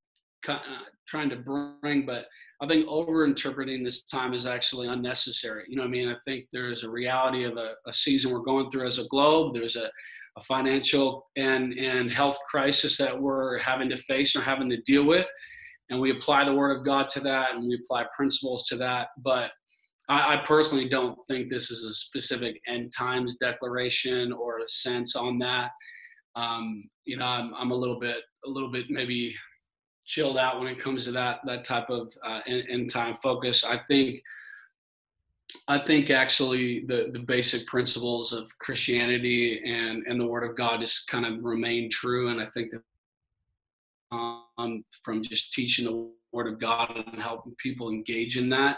uh, trying to bring. But I think over interpreting this time is actually unnecessary. You know, I mean, I think there is a reality of a, a season we're going through as a globe. There's a, a financial and and health crisis that we're having to face or having to deal with, and we apply the Word of God to that and we apply principles to that. But I, I, personally don't think this is a specific end times declaration or a sense on that. Um, you know, I'm, I'm a little bit, a little bit maybe chilled out when it comes to that that type of uh, end, time focus. I think, I think actually the the basic principles of Christianity and and the Word of God just kind of remain true, and I think that um, from just teaching the Word of God and helping people engage in that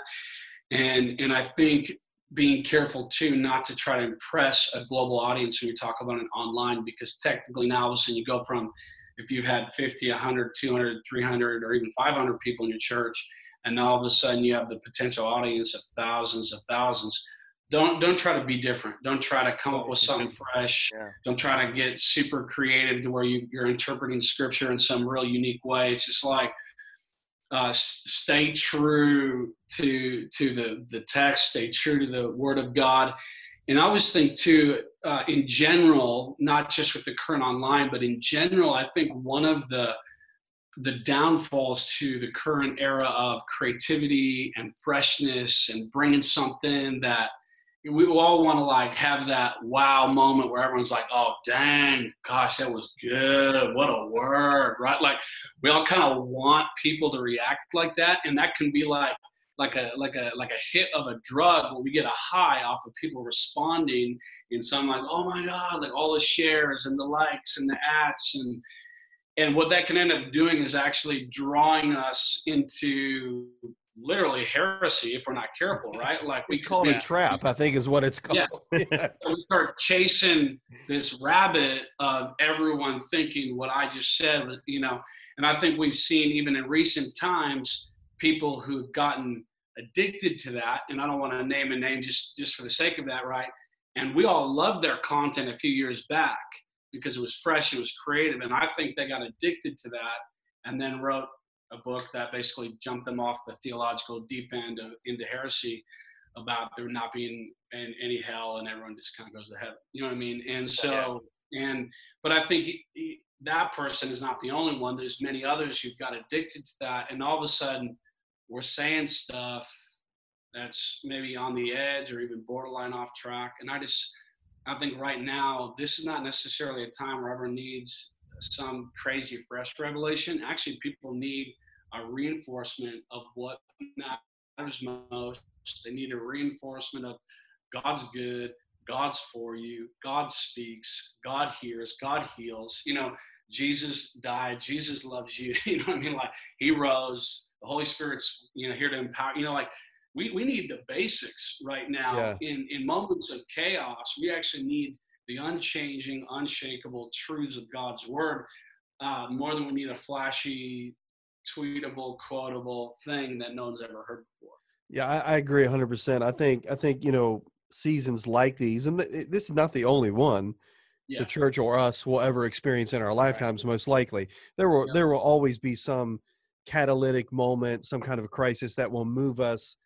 and and I think being careful too not to try to impress a global audience when you talk about it online because technically now all of a sudden you go from if you've had 50 100 200 300 or even 500 people in your church and now all of a sudden you have the potential audience of thousands of thousands don't don't try to be different don't try to come up with something fresh yeah. don't try to get super creative to where you, you're interpreting scripture in some real unique way it's just like uh, stay true to to the the text, stay true to the Word of God. And I always think too, uh, in general, not just with the current online, but in general, I think one of the the downfalls to the current era of creativity and freshness and bringing something that we all want to like have that wow moment where everyone's like, oh, dang, gosh, that was good. What a word, right? Like we all kind of want people to react like that. And that can be like, like a like a like a hit of a drug where we get a high off of people responding in some like oh my god like all the shares and the likes and the ads and and what that can end up doing is actually drawing us into literally heresy if we're not careful, right? Like we call it yeah. a trap, I think is what it's called. Yeah. we start chasing this rabbit of everyone thinking what I just said, you know, and I think we've seen even in recent times people who've gotten addicted to that, and I don't want to name a name just just for the sake of that, right? And we all loved their content a few years back because it was fresh, it was creative, and I think they got addicted to that and then wrote a book that basically jumped them off the theological deep end of, into heresy about there not being in any hell and everyone just kind of goes to heaven. You know what I mean? And so, and, but I think he, he, that person is not the only one. There's many others who've got addicted to that. And all of a sudden we're saying stuff that's maybe on the edge or even borderline off track. And I just, I think right now, this is not necessarily a time where everyone needs some crazy fresh revelation. Actually, people need a reinforcement of what matters most. They need a reinforcement of God's good, God's for you, God speaks, God hears, God heals. You know, Jesus died, Jesus loves you. You know what I mean? Like he rose, the Holy Spirit's, you know, here to empower, you know, like we, we need the basics right now yeah. in, in moments of chaos. We actually need the unchanging, unshakable truths of God's word uh, more than we need a flashy, tweetable, quotable thing that no one's ever heard before. Yeah, I, I agree 100%. I think, I think, you know, seasons like these, and this is not the only one yeah. the church or us will ever experience in our lifetimes, right. most likely. There will, yeah. there will always be some catalytic moment, some kind of a crisis that will move us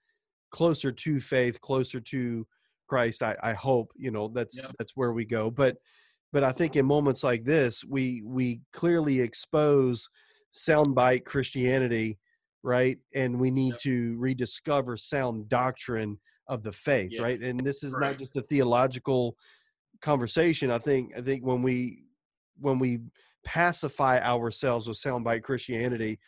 closer to faith, closer to Christ. I, I hope you know that's that's where we go. But but I think in moments like this, we we clearly expose soundbite Christianity, right? And we need to rediscover sound doctrine of the faith, right? And this is right. not just a theological conversation. I think I think when we when we pacify ourselves with soundbite Christianity,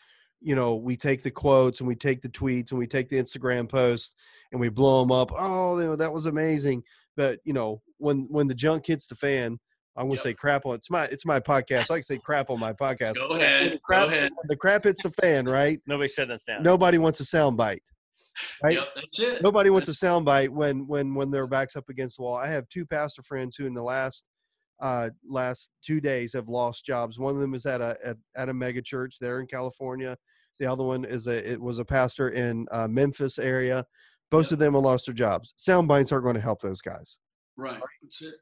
you know we take the quotes and we take the tweets and we take the instagram posts and we blow them up oh you know that was amazing but you know when when the junk hits the fan i'm going to Yep. say crap on it's my it's my podcast i can say crap on my podcast Go ahead. the Go crap, ahead. the crap hits the fan right Nobody's shutting us down. nobody wants a sound bite right Yep, that's it. nobody wants a sound bite when when when their backs up against the wall i have two pastor friends who in the last uh last two days have lost jobs one of them is at a at, at a mega church there in california the other one is a it was a pastor in uh, memphis area both Yep. of them have lost their jobs sound bites aren't going to help those guys Right. That's it.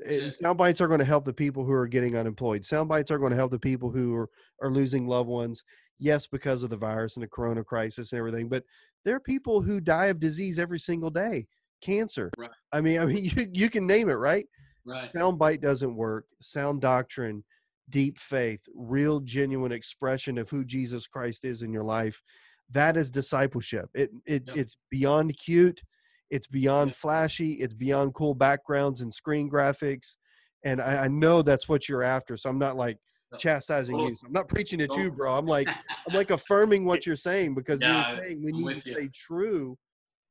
It. sound bites are going to help the people who are getting unemployed sound bites are going to help the people who are, are losing loved ones yes because of the virus and the corona crisis and everything but there are people who die of disease every single day cancer Right. i mean i mean you, you can name it right Right. sound bite doesn't work sound doctrine deep faith real genuine expression of who jesus christ is in your life that is discipleship it, it Yep. it's beyond cute it's beyond Yep. flashy it's beyond cool backgrounds and screen graphics and I, I know that's what you're after so i'm not like chastising you so i'm not preaching at you bro i'm like i'm like affirming what you're saying because Yeah, you're saying we I'm need to you. stay true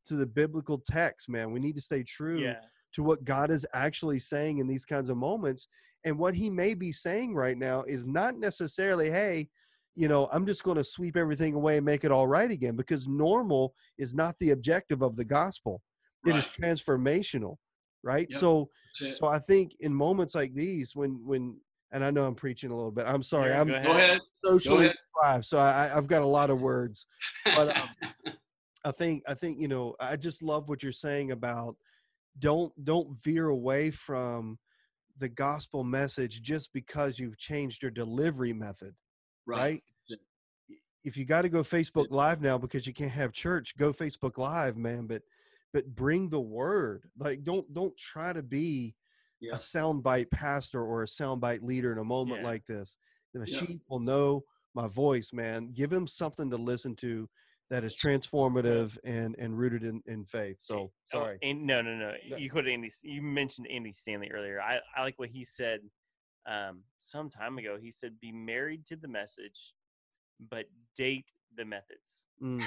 to the biblical text man we need to stay true Yeah. to what God is actually saying in these kinds of moments. And what he may be saying right now is not necessarily, hey, you know, I'm just going to sweep everything away and make it all right again, because normal is not the objective of the gospel. It is transformational, right? Yep. So, so I think in moments like these, when, when, and I know I'm preaching a little bit. I'm sorry. Yeah, I'm ahead. socially deprived, so I, I've got a lot of words but, um, I think I think you know I just love what you're saying about don't don't veer away from the gospel message just because you've changed your delivery method, right? Yeah. If you got to go Facebook Live now because you can't have church, go Facebook Live, man. But but bring the word. Like don't don't try to be Yeah. a soundbite pastor or a soundbite leader in a moment Yeah. like this. The Yeah. sheep will know my voice, man. Give them something to listen to that is transformative and and rooted in in faith. So Oh, sorry. and, no, no, no. You quoted Andy. You mentioned Andy Stanley earlier. I, I like what he said um, some time ago. He said, "Be married to the message, but date the methods." Mm.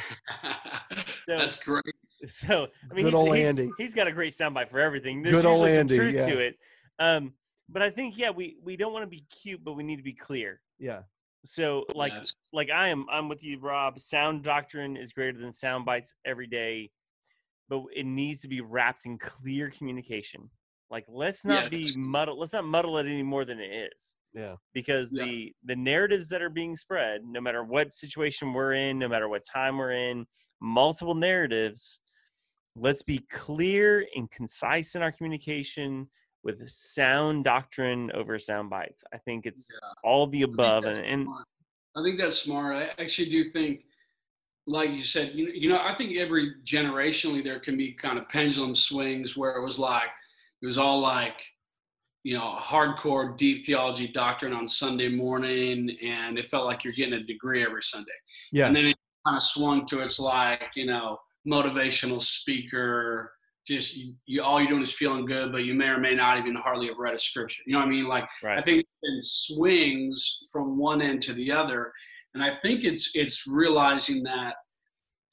That's great. So I mean, Good he's, old he's- Andy. he's got a great soundbite for everything. There's Good old Andy, some truth yeah. to it. Um, but I think yeah, we we don't want to be cute, but we need to be clear. Yeah. So like like I am I'm with you, Rob. Sound doctrine is greater than sound bites every day, but it needs to be wrapped in clear communication. Like let's not be muddle let's not muddle it any more than it is. Yeah. Because Yeah. the the narratives that are being spread, no matter what situation we're in, no matter what time we're in, multiple narratives, let's be clear and concise in our communication with sound doctrine over sound bites. I think it's Yeah. all the above that's and, and. I think that's smart. I actually do think, like you said, you, you know, I think every generationally there can be kind of pendulum swings where it was like, it was all like, you know, hardcore deep theology doctrine on Sunday morning, and it felt like you're getting a degree every Sunday. Yeah. And then it kind of swung to it's like, you know, motivational speaker. Just you, you, all you're doing is feeling good, but you may or may not even hardly have read a scripture. You know what I mean? Like, right. I think it swings from one end to the other, and I think it's it's realizing that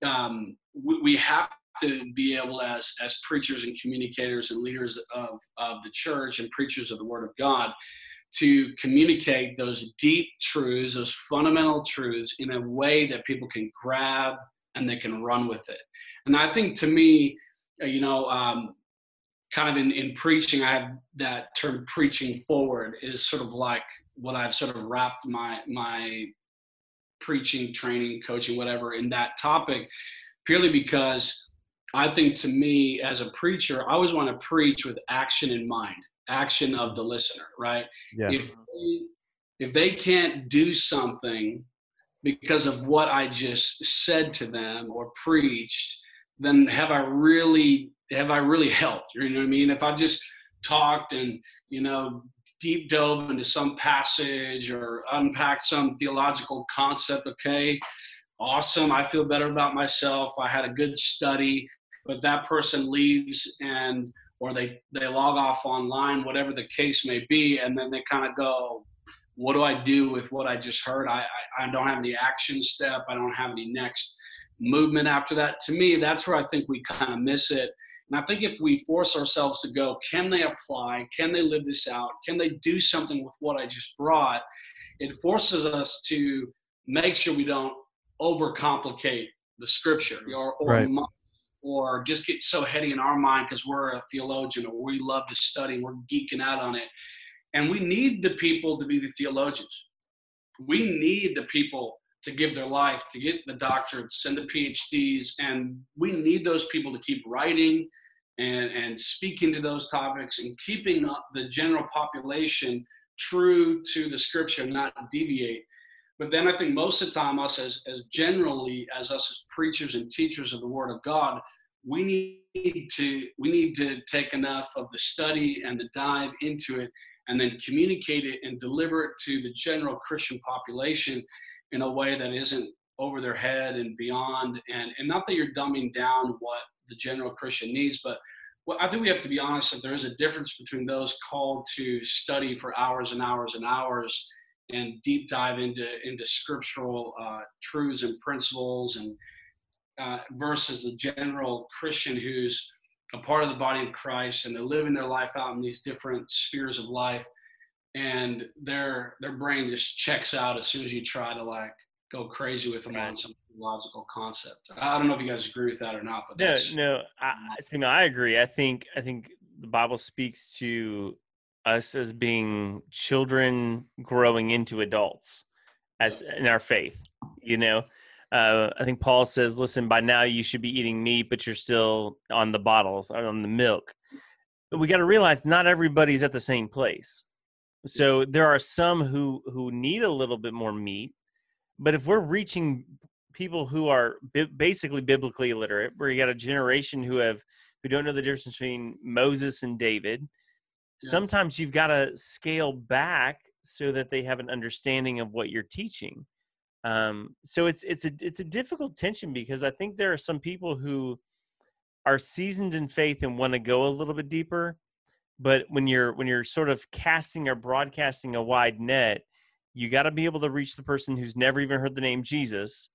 um, we, we have to be able as as preachers and communicators and leaders of of the church and preachers of the Word of God to communicate those deep truths, those fundamental truths, in a way that people can grab and they can run with it. And I think to me, you know, um, kind of in, in preaching, I have that term preaching forward is sort of like what I've sort of wrapped my my preaching, training, coaching, whatever in that topic, purely because I think to me as a preacher, I always want to preach with action in mind, action of the listener, right? Yeah. If they, if they can't do something because of what I just said to them or preached, then have I really have I really helped? You know what I mean? If I've just talked and you know deep dove into some passage or unpacked some theological concept, okay, awesome. I feel better about myself. I had a good study, but that person leaves and or they they log off online, whatever the case may be, and then they kind of go, what do I do with what I just heard? I, I, I don't have any action step. I don't have any next movement after that. To me, that's where I think we kind of miss it. And I think if we force ourselves to go, can they apply? Can they live this out? Can they do something with what I just brought? It forces us to make sure we don't overcomplicate the scripture or, or, Right. or just get so heady in our mind because we're a theologian or we love to study and we're geeking out on it. And we need the people to be the theologians. We need the people to give their life, to get the doctorates and the PhDs. And we need those people to keep writing and, and speaking to those topics and keeping up the general population true to the scripture, not deviate. But then I think most of the time, us as, as generally as us as preachers and teachers of the Word of God, we need to we need to take enough of the study and the dive into it and then communicate it and deliver it to the general Christian population in a way that isn't over their head and beyond. And, and not that you're dumbing down what the general Christian needs, but I think we have to be honest that there is a difference between those called to study for hours and hours and hours and deep dive into into scriptural uh, truths and principles and uh, versus the general Christian who's a part of the body of Christ and they're living their life out in these different spheres of life and their their brain just checks out as soon as you try to like go crazy with them on some logical concept. I don't know if you guys agree with that or not, but No, that's no, I, see, no, I agree. I think, I think the Bible speaks to us as being children growing into adults, as in our faith. You know, uh, I think Paul says, "Listen, by now you should be eating meat, but you're still on the bottles, or on the milk." But we got to realize not everybody's at the same place. So there are some who who need a little bit more meat, but if we're reaching people who are bi- basically biblically illiterate, where you got a generation who have who don't know the difference between Moses and David, Yeah. sometimes you've got to scale back so that they have an understanding of what you're teaching. Um, so it's it's a it's a difficult tension because I think there are some people who are seasoned in faith and want to go a little bit deeper, but when you're when you're sort of casting or broadcasting a wide net, you got to be able to reach the person who's never even heard the name Jesus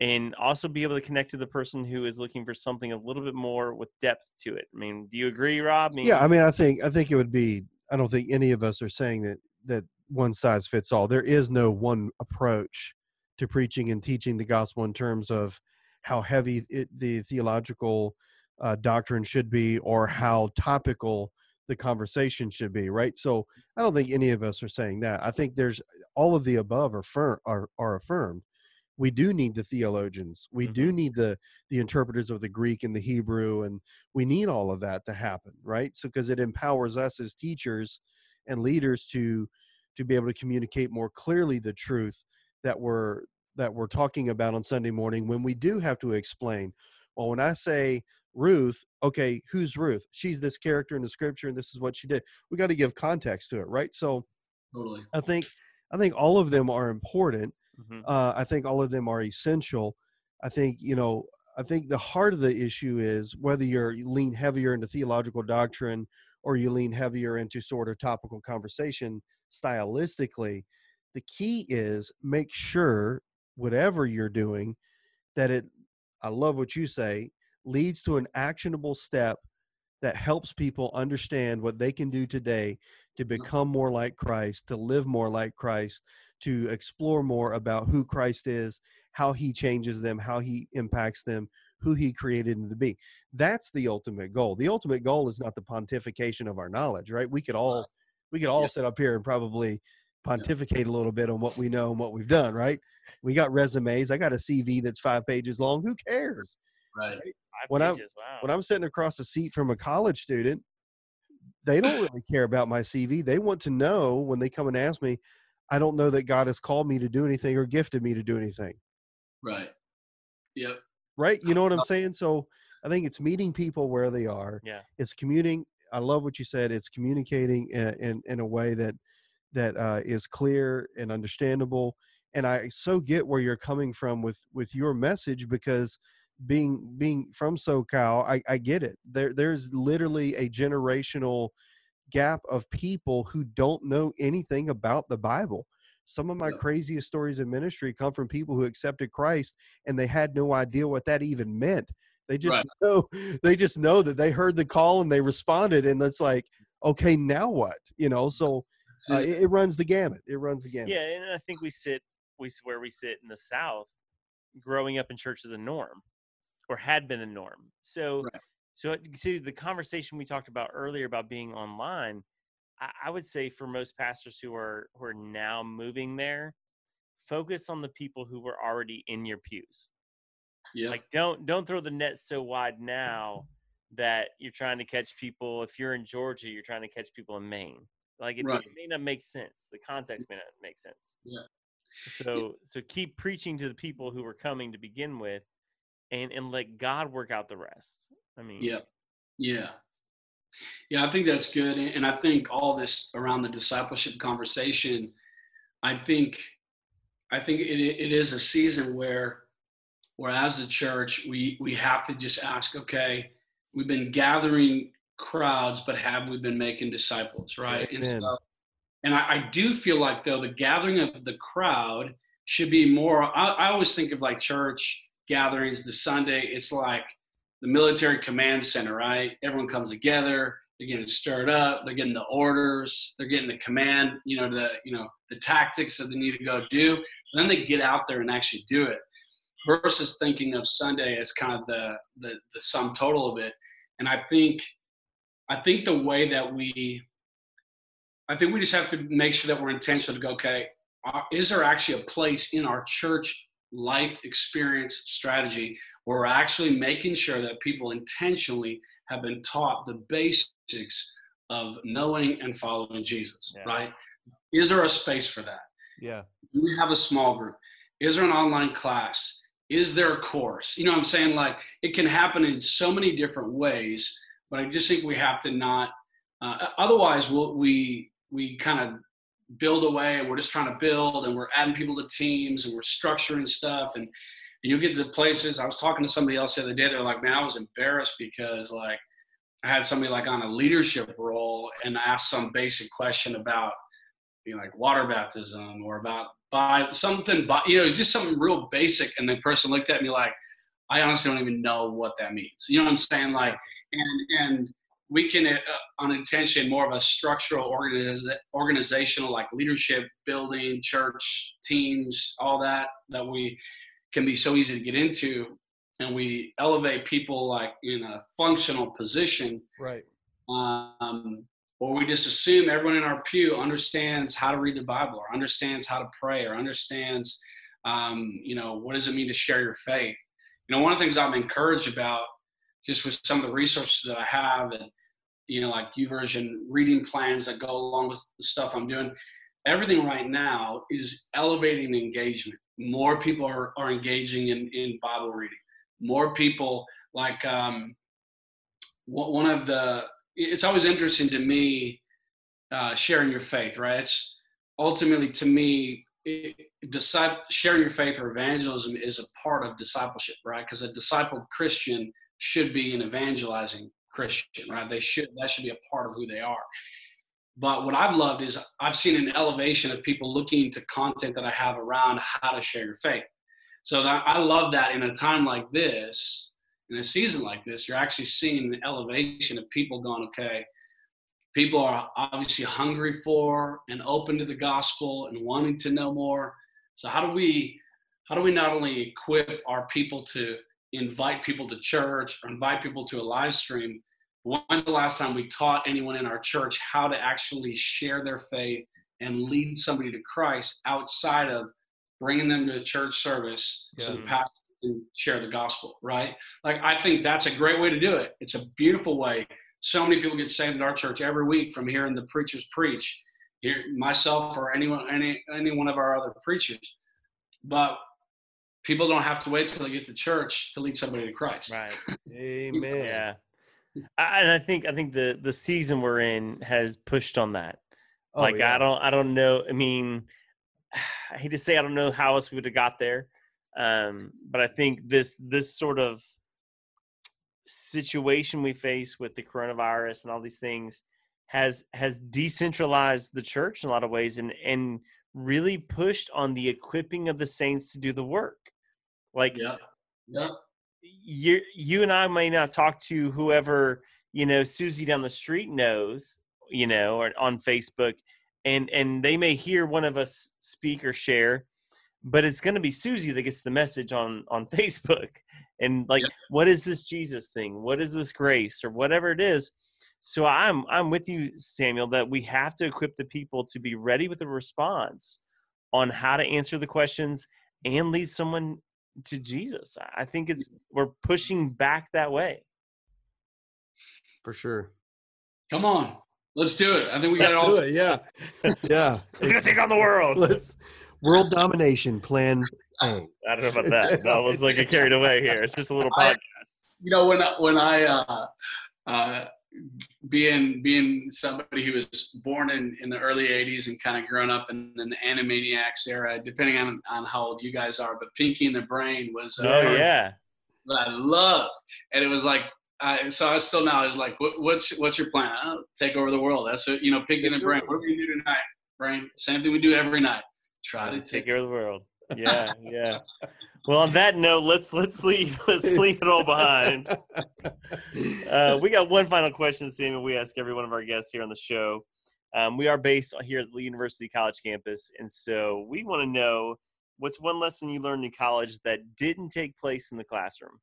and also be able to connect to the person who is looking for something a little bit more with depth to it. I mean, do you agree, Rob? I mean, yeah i mean i think i think it would be i don't think any of us are saying that that one size fits all there is no one approach to preaching and teaching the gospel in terms of how heavy it, the theological uh, doctrine should be or how topical the conversation should be right? So i don't think any of us are saying that. I think there's all of the above are firm are, are affirmed. We do need the theologians. We mm-hmm. do need the the interpreters of the greek and the hebrew and we need all of that to happen right? So because it empowers us as teachers and leaders to to be able to communicate more clearly the truth that we're that we're talking about on sunday morning when we do have to explain. Well when i say ruth okay who's ruth she's this character in the scripture and this is what she did we got to give context to it right so totally. i think i think all of them are important Mhm. uh, I think all of them are essential. I think you know. I think the heart of the issue is whether you're you lean heavier into theological doctrine or you lean heavier into sort of topical conversation stylistically. The key is make sure whatever you're doing that it. I love what you say leads to an actionable step that helps people understand what they can do today to mm-hmm. become more like Christ, to live more like Christ, to explore more about who Christ is, how he changes them, how he impacts them, who he created them to be. That's the ultimate goal. The ultimate goal is not the pontification of our knowledge, right? We could all we could all Yeah. sit up here and probably pontificate a little bit on what we know and what we've done, right? We got resumes. I got a CV that's 5 pages long. Who cares? Right. Five when I- pages, wow. when I'm sitting across the seat from a college student, they don't really care about my CV. They want to know when they come and ask me, I don't know that God has called me to do anything or gifted me to do anything. Right. Yep. Right? You know what I'm saying? So I think it's meeting people where they are. Yeah. It's commuting. I love what you said. It's communicating in, in, in a way that that uh, is clear and understandable. And I so get where you're coming from with with your message because being being from SoCal, I, I get it. There there's literally a generational gap of people who don't know anything about the Bible. Some of my craziest stories in ministry come from people who accepted Christ and they had no idea what that even meant. They just Right. know they just know that they heard the call and they responded and it's like, okay, now what? You know, so uh, it, it runs the gamut. It runs the gamut. Yeah, and I think we sit we where we sit in the South, growing up in church is a norm, or had been a norm. So, Right. so to the conversation we talked about earlier about being online, I, I would say for most pastors who are who are now moving there, focus on the people who were already in your pews. yeah. Like don't don't throw the net so wide now that you're trying to catch people. If you're in Georgia, you're trying to catch people in Maine. Like it, Right. it may not make sense. The context may not make sense. Yeah. So so keep preaching to the people who were coming to begin with, and and let God work out the rest. I mean, Yeah. Yeah. Yeah, I think that's good. And and I think all this around the discipleship conversation, I think I think it, it is a season where where as a church we we have to just ask, okay, we've been gathering crowds, but have we been making disciples, right? And Amen. so and I, I do feel like though the gathering of the crowd should be more I, I always think of like church gatherings the sunday it's like the military command center right? Everyone comes together they're getting stirred up they're getting the orders they're getting the command you know the you know the tactics that they need to go do. Then they get out there and actually do it versus thinking of sunday as kind of the the, the sum total of it. And i think i think the way that we I think we just have to make sure that we're intentional to go, okay, uh, is there actually a place in our church life experience strategy where we're actually making sure that people intentionally have been taught the basics of knowing and following Jesus, Yeah. right? Is there a space for that? Yeah. Do we have a small group? Is there an online class? Is there a course? You know what I'm saying? Like it can happen in so many different ways, but I just think we have to not. Uh, otherwise, we'll, we we kind of build away, and we're just trying to build, and we're adding people to teams, and we're structuring stuff, and, and you get to places. I was talking to somebody else the other day. They're like, "Man, I was embarrassed because like I had somebody like on a leadership role and asked some basic question about." You know, like water baptism or about by something, but you know, it's just something real basic. And the person looked at me like, I honestly don't even know what that means. You know what I'm saying? Like, and and we can uh, unintentionally more of a structural organiz- organizational like leadership building church teams all that that we can be so easy to get into and we elevate people like in a functional position Right. um, or we just assume everyone in our pew understands how to read the bible or understands how to pray or understands um, you know what does it mean to share your faith you know one of the things i'm encouraged about just with some of the resources that i have and you know like YouVersion reading plans that go along with the stuff i'm doing. Everything right now is elevating engagement. More people are, are engaging in, in bible reading. More people like um, one of the it's always interesting to me uh, sharing your faith right? It's ultimately to me it, disciple, sharing your faith or evangelism is a part of discipleship right? Because a discipled christian should be an evangelizing christian right? They should that should be a part of who they are. But what i've loved is i've seen an elevation of people looking to content that i have around how to share your faith. So that, i love that in a time like this in a season like this, you're actually seeing an elevation of people going, okay, people are obviously hungry for and open to the gospel and wanting to know more. So how do we how do we not only equip our people to invite people to church or invite people to a live stream? When's the last time we taught anyone in our church how to actually share their faith and lead somebody to Christ outside of bringing them to a church service so the pastor can share the gospel, right? Like I think that's a great way to do it. It's a beautiful way. So many people get saved in our church every week from hearing the preachers preach. Here, myself or anyone, any any one of our other preachers. But people don't have to wait till they get to church to lead somebody to Christ. right. Amen. Yeah. I, and I think I think the the season we're in has pushed on that. Oh, like yeah. I don't I don't know. I mean, I hate to say I don't know how else we would have got there, um, but I think this this sort of situation we face with the coronavirus and all these things has has decentralized the church in a lot of ways and and really pushed on the equipping of the saints to do the work. Like yeah, yeah. You you and I may not talk to whoever you know Susie down the street knows, you know, or on Facebook, and and they may hear one of us speak or share, but it's going to be Susie that gets the message on on Facebook, and like, what is this Jesus thing? What is this grace or whatever it is? So I'm I'm with you, Samuel, that we have to equip the people to be ready with a response on how to answer the questions and lead someone to Jesus. I think it's we're pushing back that way. For sure. Come on. Let's do it. I think we got Let's it all. It. Yeah. Yeah. Let's go take on the world. Let's world domination plan I don't know about that. That let's like get carried away here. It's just a little podcast. I, you know, when I, when I uh, uh, being being somebody who was born in, in the early 80s and kind of grown up in, in, the Animaniacs era, depending on, on how old you guys are, but Pinky and the Brain was uh, oh yeah that I loved, and it was like I, so I still now is like what, what's what's your plan? Oh, take over the world. That's what you know. Pinky and the Brain. What are we gonna do tonight? Brain. Same thing we do every night. Try to take, take over the world. Yeah, yeah. Well, on that note, let's let's leave let's leave it all behind. Uh, we got one final question, Samuel. We ask every one of our guests here on the show. Um, we are based here at the University College campus, and so we want to know what's one lesson you learned in college that didn't take place in the classroom.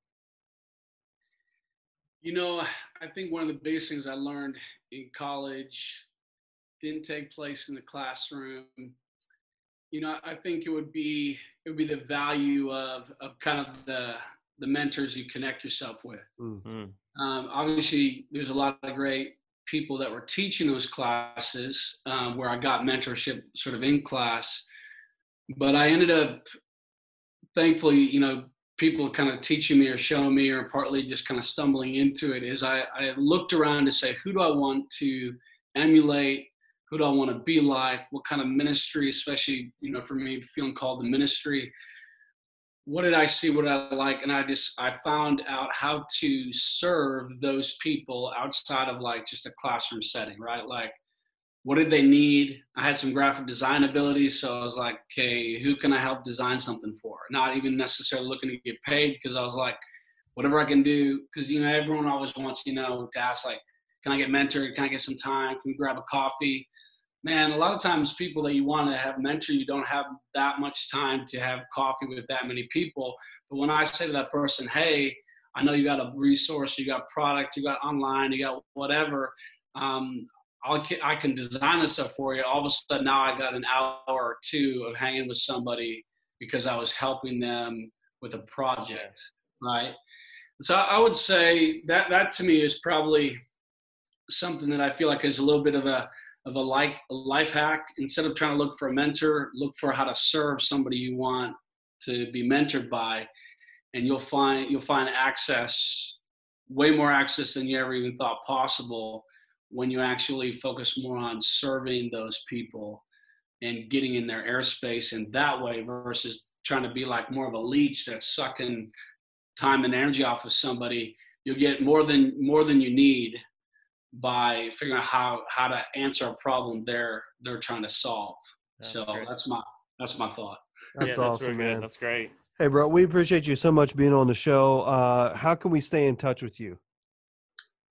You know, I think one of the biggest things I learned in college didn't take place in the classroom you know, I think it would be it would be the value of of kind of the the mentors you connect yourself with. Mm-hmm. Um, obviously, there's a lot of great people that were teaching those classes um, where I got mentorship sort of in class, but I ended up, thankfully, you know, people kind of teaching me or showing me or partly just kind of stumbling into it is I, I looked around to say who do I want to emulate who do I want to be like? What kind of ministry, especially, you know, for me feeling called to ministry. What did I see? What did I like? And I just I found out how to serve those people outside of like just a classroom setting, right? Like what did they need? I had some graphic design abilities, so I was like, okay, who can I help design something for? Not even necessarily looking to get paid because I was like, whatever I can do, because you know everyone always wants you know to ask like, can I get mentored? Can I get some time? Can we grab a coffee? man, a lot of times people that you want to have mentor, you don't have that much time to have coffee with that many people. But when I say to that person, hey, I know you got a resource, you got product, you got online, you got whatever. Um, I'll, I can design this stuff for you. All of a sudden, now I got an hour or two of hanging with somebody because I was helping them with a project, right? So I would say that that to me is probably something that I feel like is a little bit of a of a life, a life hack. Instead of trying to look for a mentor, look for how to serve somebody you want to be mentored by, and you'll find you'll find access, way more access than you ever even thought possible, when you actually focus more on serving those people and getting in their airspace in that way versus trying to be like more of a leech that's sucking time and energy off of somebody you'll get more than more than you need by figuring out how how to answer a problem they're they're trying to solve. That's so great. that's my that's my thought. That's yeah, awesome, man. That's great. Hey, bro, we appreciate you so much being on the show. Uh, how can we stay in touch with you?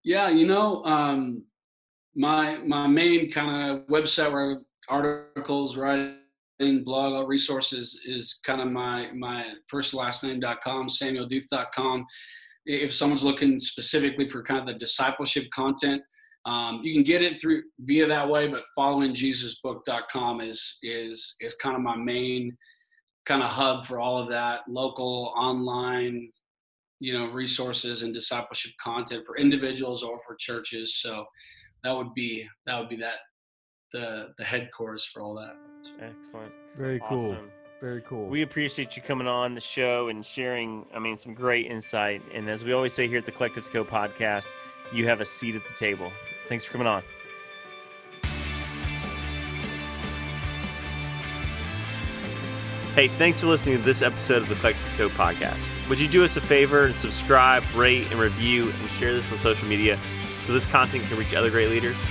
Yeah, you know, um, my my main kind of website where articles, writing, blog, resources is kind of my my first last name.com, samueldeuth.com if someone's looking specifically for kind of the discipleship content, um, you can get it through via that way. But followingjesusbook.com is is is kind of my main kind of hub for all of that local online you know resources and discipleship content for individuals or for churches so that would be that would be that the the headquarters for all that excellent very cool. Very cool. We appreciate you coming on the show and sharing, I mean, some great insight. And as we always say here at the Collectives Co podcast, you have a seat at the table. Thanks for coming on. Hey, thanks for listening to this episode of the Collectives Co podcast. Would you do us a favor and subscribe, rate, and review, and share this on social media so this content can reach other great leaders?